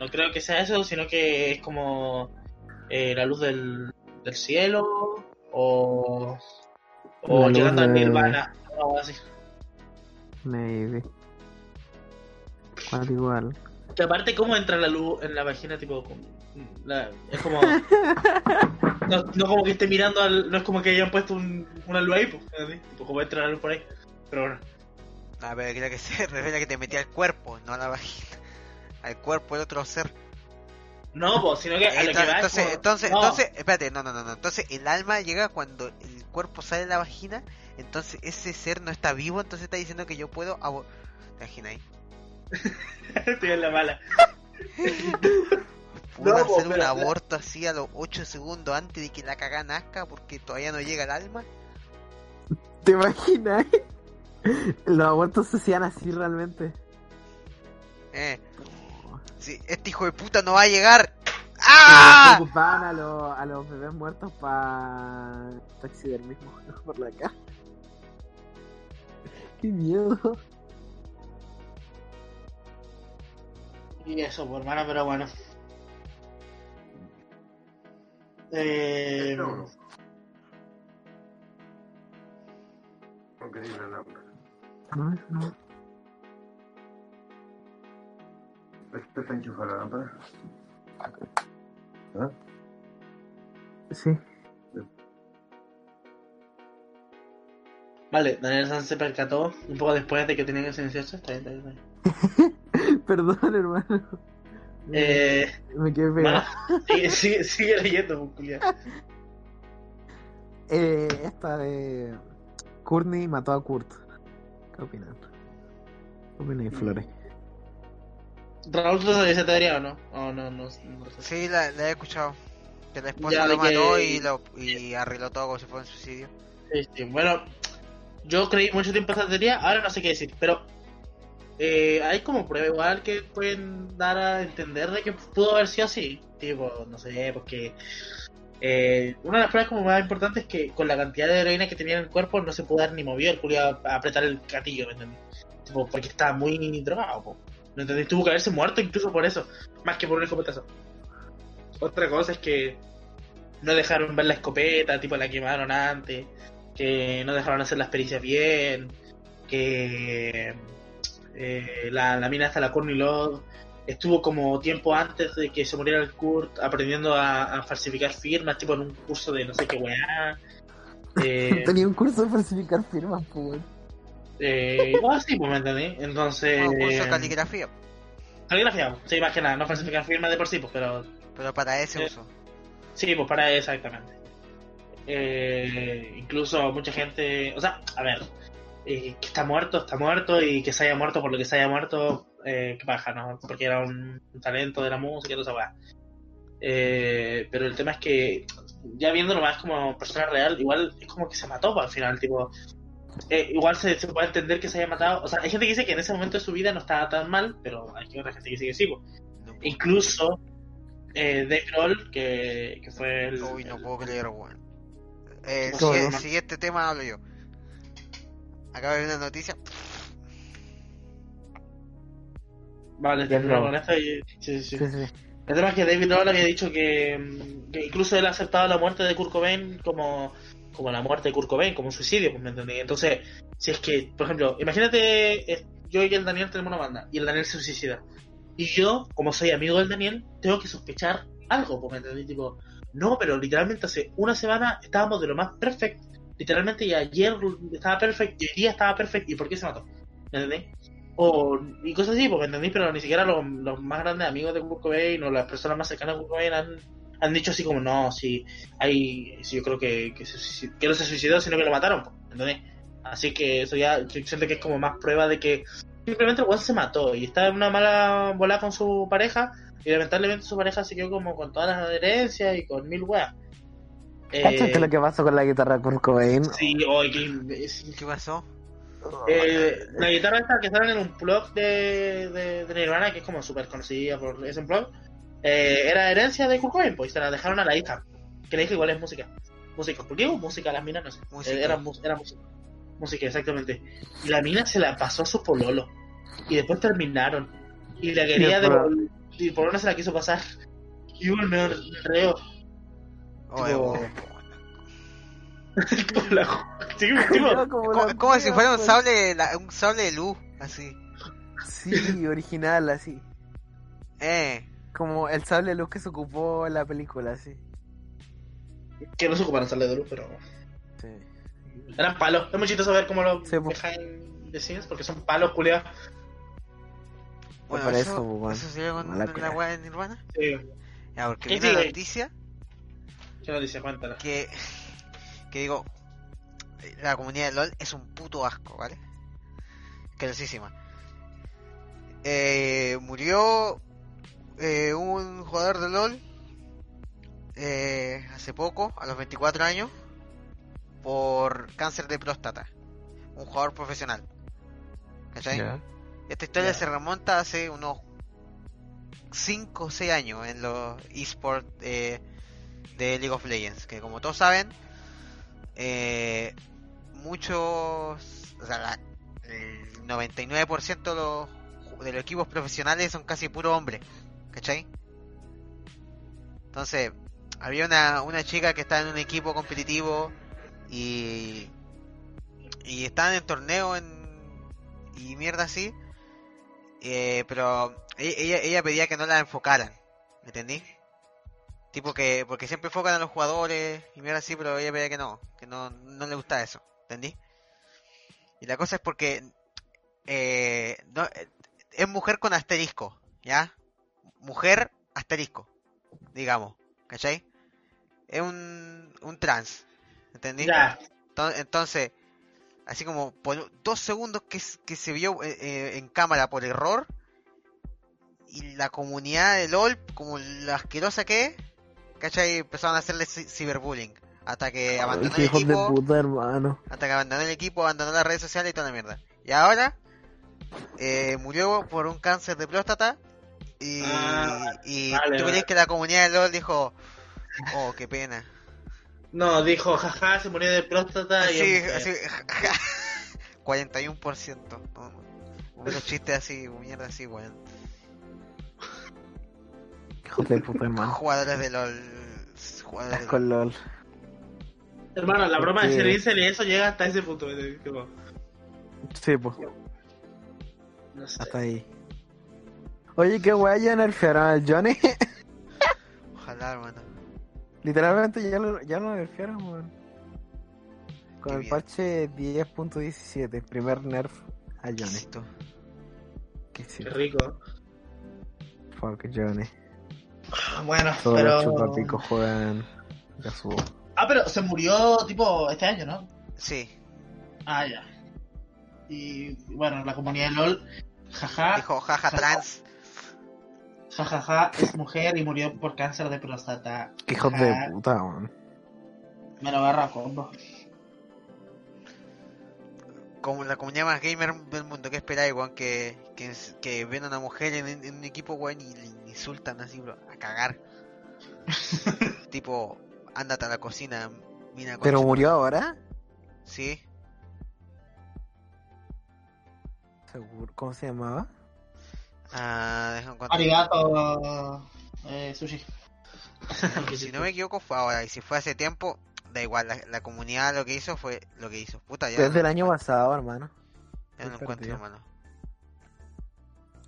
no creo que sea eso, sino que es como eh, la luz del, del cielo o, o llegando al de- nirvana o algo así. Maybe. Cual igual. Que aparte, ¿cómo entra la luz en la vagina? Tipo, la- es como. No, no como que esté mirando al. No es como que hayan puesto un, una luz ahí, pues. Tipo, como entra la luz por ahí. Pero bueno. Ah, pero creo que se refiere a que te metía al cuerpo, no a la vagina. Al cuerpo del otro ser. No, pues, sino que a lo que Entonces, va es entonces, como- entonces, no, entonces, espérate, no, no, no, no. Entonces el alma llega cuando el cuerpo sale de la vagina. Entonces ese ser no está vivo. Entonces está diciendo que yo puedo. abo- ¿Te imaginas ahí? Estoy en la mala. Puedo No, hacer un pero- aborto así a los 8 segundos antes de que la caga nazca porque todavía no llega el alma. ¿Te imaginas? Los abortos se hacían así realmente. Eh. Sí, este hijo de puta no va a llegar. ¡Ah! Ocupaban a, los, a los bebés muertos para taxidermismo ¿no? por la acá. ¡Qué miedo! Y eso, por hermano, pero bueno. Eh... No, no. ¿Este está enchufado la lámpara? ¿Ah? Sí. Vale, Daniel Sanz se percató un poco después de que tenía que silenciarse. Está bien, está bien, está bien. Perdón, hermano. Eh, Me quedé pegado. bueno, sigue, sigue, sigue leyendo, pues. Eh, esta de Courtney mató a Kurt. ¿Qué opinan? ¿Qué opinan, Flores? Raúl, ¿tú sabes esa teoría o no? Oh, no, no, no sé. Sí, la, la he escuchado. Que la esposa Ya, lo que- mató y, lo, y arregló todo como si fuera un suicidio. Sí, sí. Bueno, yo creí mucho tiempo esa teoría, ahora no sé qué decir, pero eh, hay como prueba igual que pueden dar a entender de que pudo haber sido así. Tipo, no sé, porque eh, una de las pruebas como más importantes es que con la cantidad de heroína que tenía en el cuerpo no se pudo dar ni movió el culiao a apretar el gatillo, ¿me entendés? Tipo, porque estaba muy drogado, po. ¿Me entendés? Tuvo que haberse muerto incluso por eso, más que por un escopetazo. Otra cosa es que no dejaron ver la escopeta, tipo la quemaron antes, que no dejaron hacer las pericias bien, que eh, la, la mina hasta la Courtney Love estuvo como tiempo antes de que se muriera el Kurt aprendiendo a, a falsificar firmas, tipo en un curso de no sé qué weá. Eh, Tenía un curso de falsificar firmas, pues. Eh, igual así, pues me entendí. Entonces. Bueno, curso de caligrafía. Caligrafía, sí, más que nada, no falsificar firmas de por sí, pues, pero Pero para ese Eh, uso. Sí, pues para exactamente. Eh, incluso mucha gente, o sea, a ver, eh, que está muerto, está muerto y que se haya muerto por lo que se haya muerto, eh, que baja, ¿no? Porque era un talento de la música y toda esa weá. Eh, pero el tema es que, ya viéndolo más como persona real, igual es como que se mató pues, al final, tipo. Eh, igual se, se puede entender que se haya matado. O sea, hay gente que dice que en ese momento de su vida no estaba tan mal, pero hay otra gente que dice que sí. pues. Incluso eh, Dave Grohl, que, que fue el, Uy, no el- puedo creer, weón. Eh, No, no, no. siguiente tema hablo yo. Acabo de ver una noticia. Vale, bravo. con esto y- sí, sí, sí. El tema es que David Grohl había dicho que, mm, que incluso él ha aceptado la muerte de Kurt Cobain como, como la muerte de Kurt Cobain, como un suicidio, pues me entendí. Entonces, si es que, por ejemplo, imagínate, eh, yo y el Daniel tenemos una banda y el Daniel se suicida. Y yo, como soy amigo del Daniel, tengo que sospechar algo, pues me entendí. Tipo, no, pero literalmente hace una semana estábamos de lo más perfecto. Literalmente, y ayer estaba perfecto, y hoy día estaba perfecto. ¿Y por qué se mató? ¿Me entendí? O, y cosas así, pues me entendí, pero ni siquiera los, los más grandes amigos de Kurt Cobain o las personas más cercanas a Kurt Cobain han, han dicho así como, no, si hay, sí, yo creo que, que, se suicidó- que no se suicidó, sino que lo mataron, ¿entendés? Así que eso ya, yo siento que es como más prueba de que simplemente el weón se mató y estaba en una mala bola con su pareja y lamentablemente su pareja se quedó como con todas las herencias y con mil weas. ¿Cachaste Eh, lo que pasó con la guitarra de Kurt Cobain? sí, hoy qué imbécil. ¿Qué pasó? Eh, la guitarra esta que sale en un blog de, de, de Nirvana, que es como súper conocida por ese blog, eh, era herencia de Kurt Cobain, pues y se la dejaron a la hija. Que la hija igual es música. Música. ¿Por qué digo música? Las minas no sé. Música. Eh, era, era música. Música, exactamente. Y la mina se la pasó a su pololo. Y después terminaron. Y la quería devolver. Y el pololo se la quiso pasar. Y hubo un reo. Como si fuera un pues. sable, la- un sable de luz, así. Sí, original, así. Eh, Como el sable de luz que se ocupó en la película, así. que no se ocuparon sale de luz, pero. Sí. Eran palos. Es muy chistoso ver cómo los Sí, the scenes, porque son palos, culiados. bueno, por eso, eso, eso sería con la cueva. weá de Nirvana. Sí. Ya, porque ¿Qué vi una sigue? noticia ¿Qué dice? Cuéntala. que, que digo, la comunidad de LOL es un puto asco, ¿vale? Calosísima. Eh, murió eh, un jugador de LOL eh, hace poco, a los 24 años, por cáncer de próstata. Un jugador profesional. ¿Cachai? Esta historia se remonta hace unos 5 o 6 años en los esports eh, de League of Legends. Que como todos saben, eh, muchos, o sea, la- el 99% de los, de los equipos profesionales son casi puro hombres. ¿Cachai? Entonces, había una, una chica que estaba en un equipo competitivo y y estaban en torneo en y mierda así eh, pero e- ella, ella pedía que no la enfocaran ¿me entendí? tipo que porque siempre enfocan a los jugadores y mierda así pero ella pedía que no que no, no le gusta eso ¿entendí? y la cosa es porque eh, es mujer con asterisco ¿ya? Mujer asterisco digamos ¿cachai? es un, un trans ¿entendí? Ya. Ento- Entonces, así como por dos segundos que, que se vio eh, eh, en cámara por error, y la comunidad de LOL, como la asquerosa que es, ¿cachai? Empezaron a hacerle ci- ciberbullying. Hasta que abandonó Qué el equipo, puta, hermano. hasta que abandonó el equipo, abandonó las redes sociales y toda la mierda. Y ahora, eh, murió por un cáncer de próstata. Y, Ah, y vale, tú vale. crees que la comunidad de LOL dijo, oh, qué pena. No, dijo, jaja, se murió de próstata y... Sí, mujer. así, 41%. No, unos chistes así, mierda así, weón. De puta, hermano. Jugadores de LOL. Jugadores Con LOL. LOL. Hermano, la broma de Porque- Servicel y eso llega hasta ese punto. como, Sí, pues, no sé. hasta ahí. Oye, qué guay ya nerfearon al Johnny. Ojalá, hermano. Literalmente ya lo, ya lo nerfearon, weón. Con Qué el bien. parche 10.17, primer nerf a Johnny. Sí, Qué rico. fuck Johnny. Bueno, Todos los pero... chupapicos juegan Yasuo. Ah, pero se murió tipo este año, ¿no? Sí. Ah, ya. Y bueno, la comunidad de LOL, jaja, Dijo, jaja, trans. Jajaja, es mujer y murió por cáncer de próstata. Qué hijos de puta, weón. Me lo agarra a combo. Como la comunidad más gamer del mundo, ¿qué esperáis, weón? Que, que, que ven a una mujer en, en un equipo, weón, y le insultan así, bro, a cagar. tipo, ándate a la cocina, mina Pero murió ahora. Sí. Seguro. ¿Cómo se llamaba? Ah. Arigato, eh, sushi. Si no me equivoco fue ahora, y si fue hace tiempo, da igual, la, la comunidad lo que hizo fue lo que hizo. Puta, ya, Desde el no, año pasado, hermano. ya no encuentro, perdido. hermano.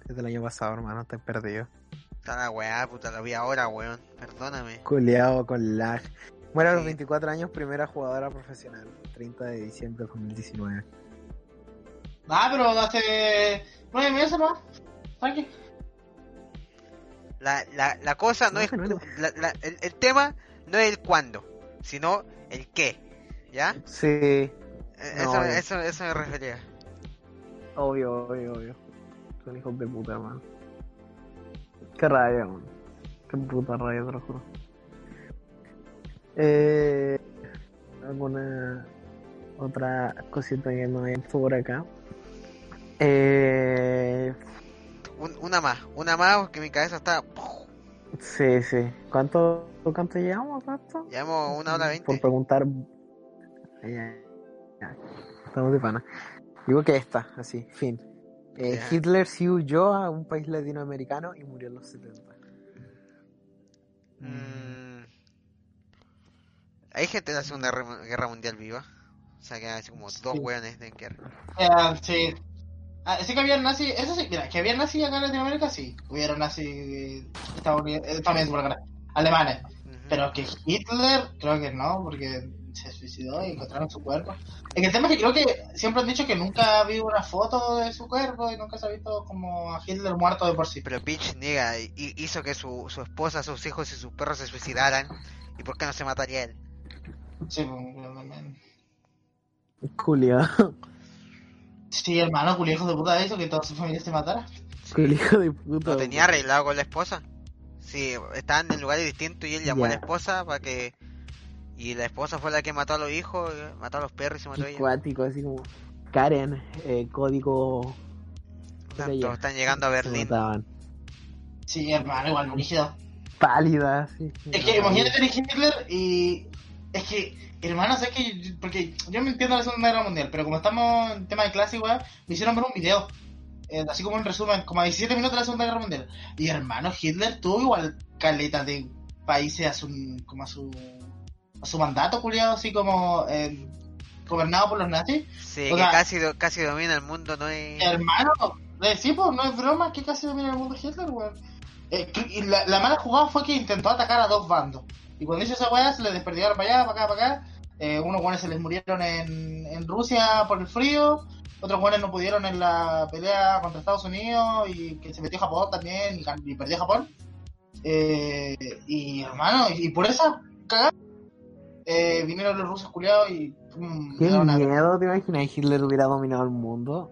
Desde el año pasado, hermano. Te perdido. Está la weá, puta, la vi ahora, weón. Perdóname. Culeado con lag. Muere a los Sí. 24 años, primera jugadora profesional. 30 de diciembre de 2019. Ah, pero hace nueve meses más. Tranqui. La, la, la cosa no No, es. no, no. la- la- el, el tema no es el cuándo, sino el qué. ¿Ya? Sí, Eh, No, eso, eso, eso me refería. obvio, obvio, obvio. Son hijos de puta, hermano. Qué rabia, man. Qué puta rabia, te lo juro. Eh, alguna otra cosita que no hay por acá. Eh, Un- una más, una más, porque mi cabeza está. sí, sí. ¿Cuánto, cuánto llevamos, Rato? Llevamos una hora Por veinte. preguntar. Ya, ya. Estamos de pana. Digo que esta, así, fin. Eh, Ya. Hitler sí huyó a un país latinoamericano y murió en los 70. Mm. Hay gente de la Segunda Guerra Mundial viva. O sea, que hay así como dos Sí. hueones de guerra. Eh, sí. Ah, sí que había nazi, eso sí, mira, que había nazi acá en Latinoamérica, sí. Hubieron nazi eh, estadounidenses, por acá, alemanes. Ujú. Pero que Hitler, creo que no, porque se suicidó y encontraron su cuerpo. Es que el tema es que creo que siempre han dicho que nunca ha habido una foto de su cuerpo y nunca se ha visto como a Hitler muerto de por sí. Pero Peach niega, y hizo que su, su esposa, sus hijos y sus perros se suicidaran. ¿Y por qué no se mataría él? Sí, pues, también. Julio. Sí, hermano, culo hijo de puta hizo que toda su familia se matara. Julio hijo de puta. ¿Lo tenía arreglado con la esposa? Sí, estaban en lugares distintos y él llamó a la esposa para que... Y la esposa fue la que mató a los hijos, eh, mató a los perros y se mató a ella. Acuático, así como. Karen, eh, código. Tanto, están llegando a Berlín. Sí, hermano, igual, rígido. Pálida, sí. Es que imagínate a Hitler y. Es que, hermano, sé que. Porque yo me entiendo la Segunda Guerra Mundial, pero como estamos en tema de clase, igual, me hicieron ver un video. eh, así como un resumen, como a 17 minutos de la Segunda Guerra Mundial. Y hermano, Hitler tuvo igual caleta de países a su, como a su, a su mandato, culiado, así como eh, gobernado por los nazis. Sí, O que sea- casi, casi domina el mundo, no es... Hermano, eh, sí, pues no es broma que casi domina el mundo Hitler, weón. Eh, y la, la mala jugada fue que intentó atacar a dos bandos. Y cuando hizo esa weá, se le desperdigaron para allá, para acá, para acá. Eh, unos buenos se les murieron en, en Rusia por el frío. Otros buenos no pudieron en la pelea contra Estados Unidos. Y que se metió Japón también y, y perdió Japón. Eh, y hermano, y, y por esa cagada eh, vinieron los rusos culiados y. Qué a- miedo, ¿te imaginas? Hitler hubiera dominado el mundo.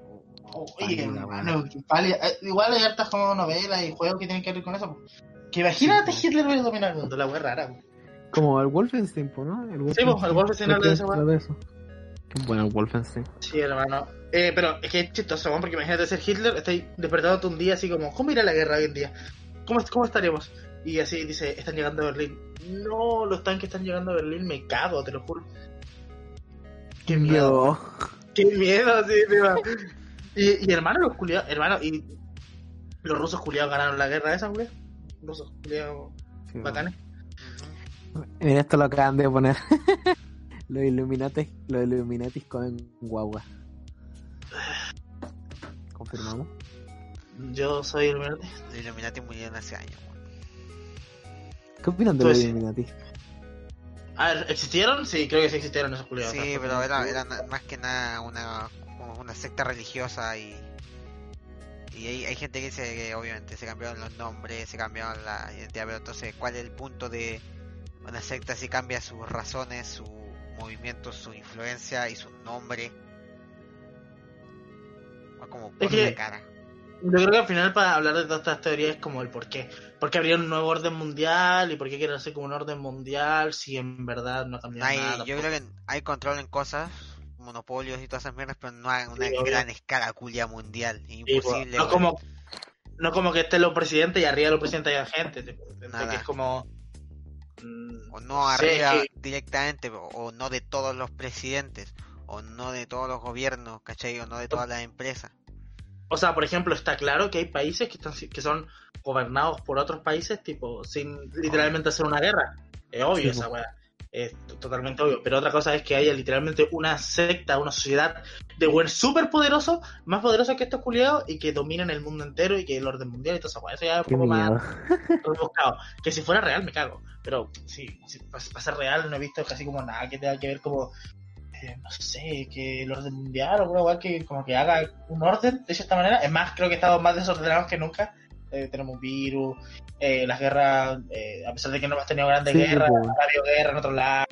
Oye, Ay, hermano. Eh, Igual hay hartas como novelas y juegos que tienen que ver con eso. Que imagínate Hitler hubiera dominado el mundo, la wea rara. Como el Wolfenstein, ¿no? El Sí, pues, el Wolfenstein habla de eso, eso. Qué bueno el Wolfenstein. Sí, hermano. Eh, pero es que es chistoso, weón, porque imagínate ser Hitler, estáis despertándote un día así como, ¿cómo irá la guerra hoy en día? ¿Cómo, cómo estaríamos? Y así dice, están llegando a Berlín. No, los tanques están llegando a Berlín, me cago, te lo juro. Qué miedo. Qué miedo, sí, tío. Y, y hermano, los culiados, hermano, y los rusos culiados ganaron la guerra esa, güey. Rusos culiados Sí, bacanes. Mira, esto lo acaban de poner. los Illuminati, los Illuminatis comen guagua. ¿Confirmamos? Yo soy el verde. Los Illuminati murieron hace años. ¿Qué opinan de Pues los. Illuminati? A ver, ¿existieron? Sí, creo que sí existieron esos culiados. Sí, pero era, era más que nada una, una secta religiosa y... Y hay, hay gente que dice que obviamente se cambiaron los nombres, se cambiaron la identidad, pero entonces, ¿cuál es el punto de una secta si cambia sus razones, su movimiento, su influencia y su nombre? O como Es por que- la cara. Yo creo que al final para hablar de todas estas teorías es como el por qué. ¿Por qué habría un nuevo orden mundial? ¿Y por qué quieren hacer como un orden mundial si en verdad no ha cambiado Hay- nada? yo creo que hay control en cosas, monopolios y todas esas mierdas, pero no hay una Sí, gran escala culia mundial. Sí, pues, Imposible. no como no como que estén los presidentes y arriba los presidentes haya gente. que es como... mm, o no arriba directamente, o, o no de todos los presidentes, o no de todos los gobiernos, ¿cachai? O no de todas las empresas. O sea, por ejemplo, está claro que hay países que, están, que son gobernados por otros países, tipo, sin literalmente hacer una guerra. Es obvio Sí, esa weá. Es totalmente obvio. Pero otra cosa es que haya literalmente una secta, una sociedad de buen súper poderoso, más poderoso que estos culiados, y que dominen el mundo entero y que el orden mundial y toda esa weá. Eso ya es un poco miedo. más rebuscado. Que si fuera real me cago. Pero sí, si ser real no he visto casi como nada que tenga que ver como eh, no sé, que el orden mundial o alguna weá que como que haga un orden de cierta manera. Es más, creo que estamos más desordenados que nunca. Eh, tenemos un virus, eh, las guerras, eh, a pesar de que no hemos tenido grandes Sí, guerras, pues. ha habido guerra en otro lado,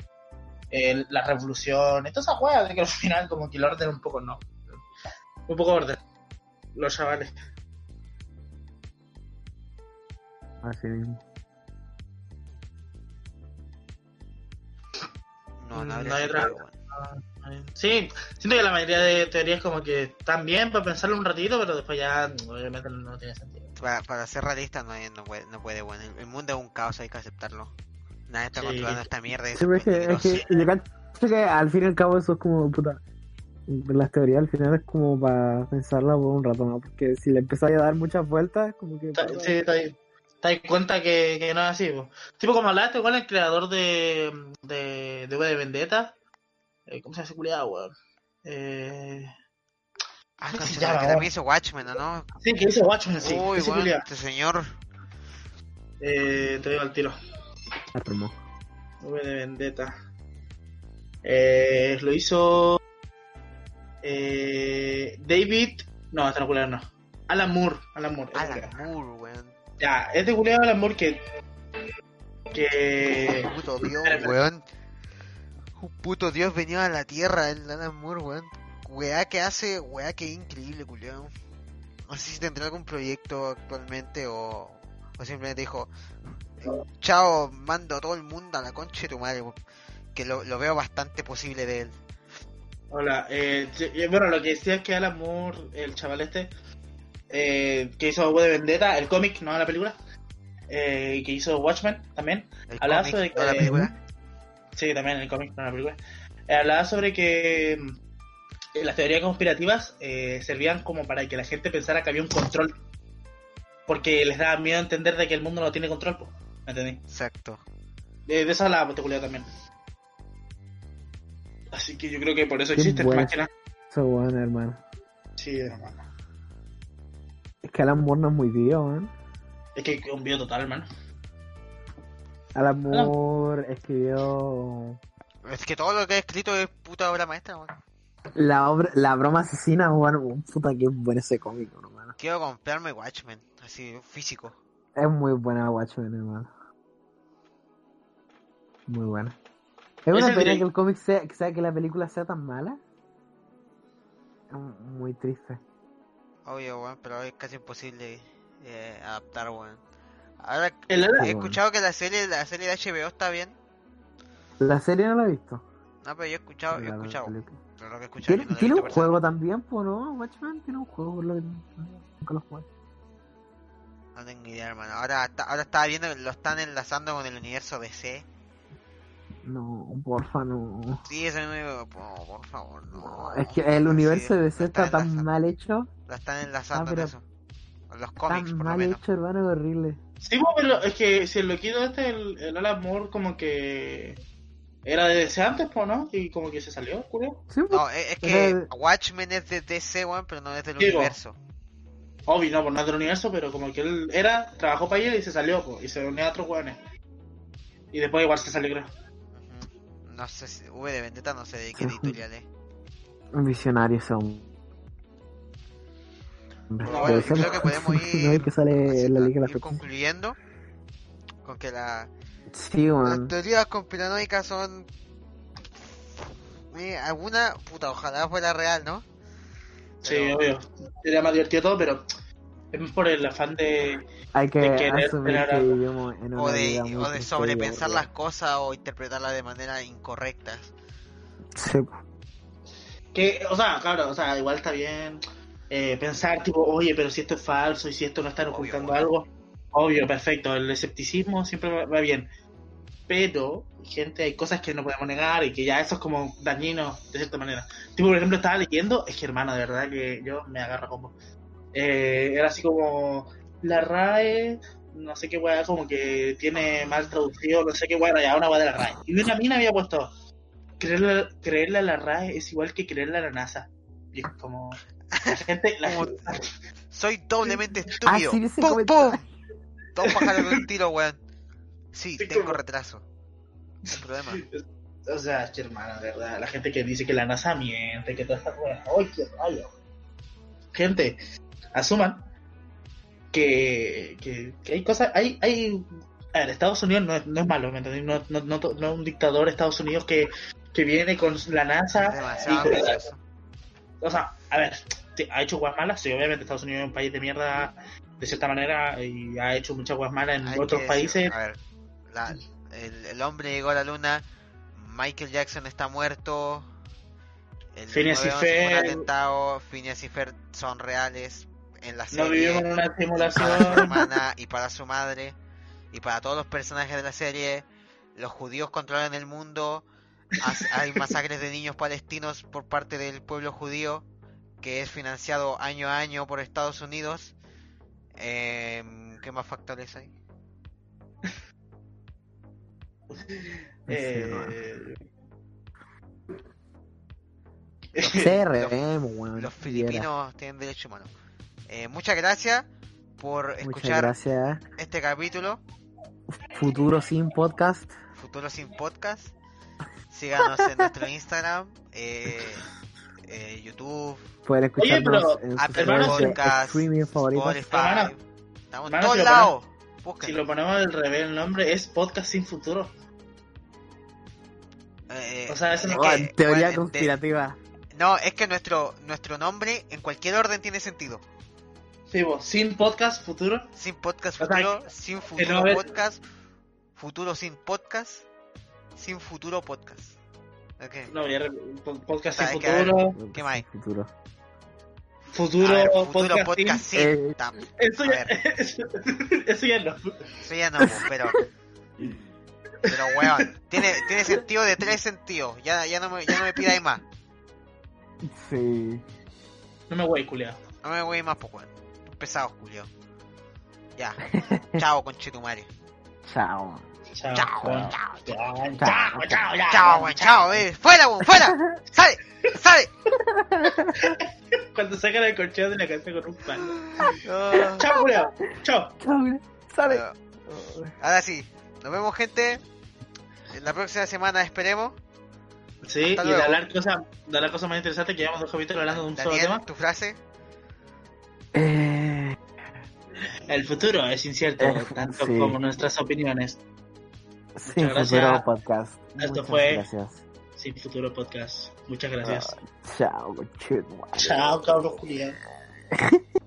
eh, la revolución, todas esas weas de que al final como que el orden un poco no. Un poco orden. Los chavales. Así mismo. No, no Mm, no hay otra-. Sí, siento que la mayoría de teorías como que están bien para pensarlo un ratito, pero después ya obviamente no, no tiene sentido. Para, para ser realista no, hay- no puede, no puede, bueno. El, el mundo es un caos, hay que aceptarlo. Nadie está Sí. controlando esta mierda. y Sí, es que, es que yo cacho que al fin y al cabo eso es como, puta, las teorías al final es como para pensarla por un rato, ¿no? Porque si le empezáis a dar muchas vueltas, como que... Puta, Sí, te das- te das cuenta que, que no es así. po. Tipo como hablaste con el creador de, de, de V de Vendetta. Eh, ¿Cómo se llama ese culiado, weón? Eh, Ah, ¿cómo se llama, que también hizo Watchmen, ¿o ¿no? sí, que hizo Watchmen, sí. Uy, culiao. este señor. Eh, te digo al tiro. armó. V de Vendetta. Eh, lo hizo eh, David. No, este no no. Alan Moore. Alan Moore. Alan. Moore, weón. Ya, este culiado Alan Moore que. Que. Puto Dios, weón. Un puto Dios venido a la tierra, el Alan Moore, weón. Weá que hace, weá que increíble, culiao. No sé si tendrá algún proyecto actualmente o, o simplemente dijo, chao, mando a todo el mundo a la concha de tu madre. Que lo, lo veo bastante posible de él. Hola, eh, yo- bueno, lo que decía es que Alan Moore, el chaval este, eh, que hizo V de Vendetta, el cómic, no la película, eh, que hizo Watchmen también, El Hablaba cómic, sobre no la que- película. sí, también el cómic, no la película, eh, hablaba sobre que las teorías conspirativas eh, servían como para que la gente pensara que había un control, porque les daba miedo entender de que el mundo no tiene control, po, ¿me entendí? Exacto. De, de esa la peculiar también. Así que yo creo que por eso Qué existe buena. más que nada. Eso bueno, hermano. Sí, hermano. Es que Alan Moore no es muy tío, man. Es que un video total, hermano. Alan Moore escribió Es que todo lo que he escrito es puta obra maestra, weón. La, obra, la broma asesina, weón. Puta que bueno ese cómico, hermano. Quiero comprarme Watchmen, así, físico. Es muy buena Watchmen, hermano. Muy buena. Es una pena que el cómic sea, que sea que la película sea tan mala. Es muy triste. Obvio, weón, pero es casi imposible eh, adaptar, weón. Ahora El- he bueno. escuchado que la serie, la serie de HBO está bien. La serie no la he visto. No, pero yo he escuchado, he La escuchado. Lo escuchado Tiene, no lo tiene un juego también, pues, ¿no? Watchmen tiene un juego, por lo que nunca lo jugué. No tengo idea, hermano. Ahora, está- ahora estaba viendo que lo están enlazando con el universo DC. No, porfa, no. Sí, eso me digo, po- por favor, no. No, es que el universo Sí, de lo DC está tan enlazando. mal hecho. Lo están enlazando Ah, pero- en eso. Los cómics, Tan por lo mal menos. hecho, hermano, es horrible. Sí, pues, pero es que si el loquito este, el, el Alan Moore, como que era de DC antes, pues, ¿no? Y como que se salió, curioso. Sí, pues. No, es, es que Watchmen es de DC, weón, pero no es del Sí, universo. Obvio, no, pues no es del universo, pero como que él era, trabajó para ella y se salió, pues, y se unió a otros hueones. Y después igual se salió, creo. No sé si V de Vendetta, no sé de qué Sí. editorial es. Un visionario bueno, creo que podemos ir, que sale la Liga concluyendo con que la, Sí, las weón. teorías conspiranoicas son... Eh, alguna, puta, ojalá fuera real, ¿no? Sí, Pero- obvio. Sería más divertido todo, pero es por el afán de. Hay que de querer asumir tener que algo. vivimos en una O de, o de sobrepensar las cosas o interpretarlas de manera incorrectas. Sí, que O sea, claro, o sea, igual está bien eh, pensar, tipo, oye, pero si esto es falso y si esto no están ocultando obvio. algo. Obvio, perfecto. El escepticismo siempre va, va bien. Pero, gente, hay cosas que no podemos negar y que ya eso es como dañino de cierta manera. Tipo, por ejemplo, estaba leyendo, es que hermano, de verdad que yo me agarro como. Eh, era así como. La RAE, no sé qué weá, como que tiene mal traducido, no sé qué weá, ya una weá de la RAE. Y una mina había puesto. Creerle, creerle a la RAE es igual que creerle a la NASA. Y es como. La gente. La Como- gente- Soy doblemente Ah, estúpido. ¡Pum, pum! Dos pájaros de un tiro, weón. Sí, Sí, tengo como- retraso. No problema. O sea, hermano, de verdad, la gente que dice que la NASA miente, que toda esta weá, ¡ay, qué rayo! Gente, asuman que, que, que hay cosas, hay, hay, a ver, Estados Unidos no es, no es malo, ¿me entendés? No, no, no, no es un dictador Estados Unidos que, que viene con la NASA Demasiado y, o sea, a ver, ha hecho guas malas, sí, obviamente Estados Unidos es un país de mierda de cierta manera y ha hecho muchas guas malas en Hay otros países. a ver, la- el, el hombre llegó a la luna. Michael Jackson está muerto. El Phineas y 9/11 fue un atentado. Phineas y Ferb son reales en la No serie. vivimos en una para su simulación. hermana y para su madre y para todos los personajes de la serie. Los judíos controlan el mundo. Hay masacres de niños palestinos por parte del pueblo judío que es financiado año a año por Estados Unidos. Em, ¿Qué más factores hay? Eh... CRM, weón. Los filipinos tienen derecho humano. Eh, muchas gracias por escuchar gracias. este capítulo. Futuro sin podcast. Futuro sin podcast. Síganos en nuestro Instagram, eh, eh, YouTube, Pueden escucharnos pero, en Apple Podcast. Spotify. Hermano, Estamos en todos lados. Si lo ponemos al revés, el nombre es Podcast Sin Futuro. Eh, o sea, eso es no- Oh, que, teoría bueno, de- conspirativa. no, es que nuestro nuestro nombre en cualquier orden tiene sentido. Sí, vos, sin Podcast Futuro. Sin podcast O sea, futuro, sin futuro no ves- podcast, futuro sin podcast, sin futuro podcast. Ok. No, ya Podcast que ver. Futuro. ¿Qué más hay? Futuro. Futuro, ver, futuro. Eh, Eso ya, eso, eso ya no. Eso ya no, pues, pero. Pero weón, tiene, tiene sentido de tres sentidos. Ya, ya no me, ya no me pidáis más. Sí. No me voy, culiado. No me voy más, pues weón. Pesados, Julio. Ya. Chao, conchetumare. Chao. Chao. Chao, chao, Chao, chao. Chao, eh. Fuera, fuera. Sale, sale. Cuando sacan el corcheo de la casa con un palo. Ah. Chao, Julio. Chao. Chao, sale. Ah, Ahora sí, nos vemos gente. En la próxima semana esperemos. Sí, y Hasta de luego. hablar cosas, de hablar cosas más interesantes que llevamos dos capítulos hablando de un solo Daniel, tema. tu frase. Eh, El futuro es incierto, Eh, tanto sí. como nuestras opiniones. Sin gracias. futuro podcast. Esto Muchas fue- Gracias. Sin futuro podcast. Muchas gracias. Ah, chao, conchetumare. Chao, cabrón Julián.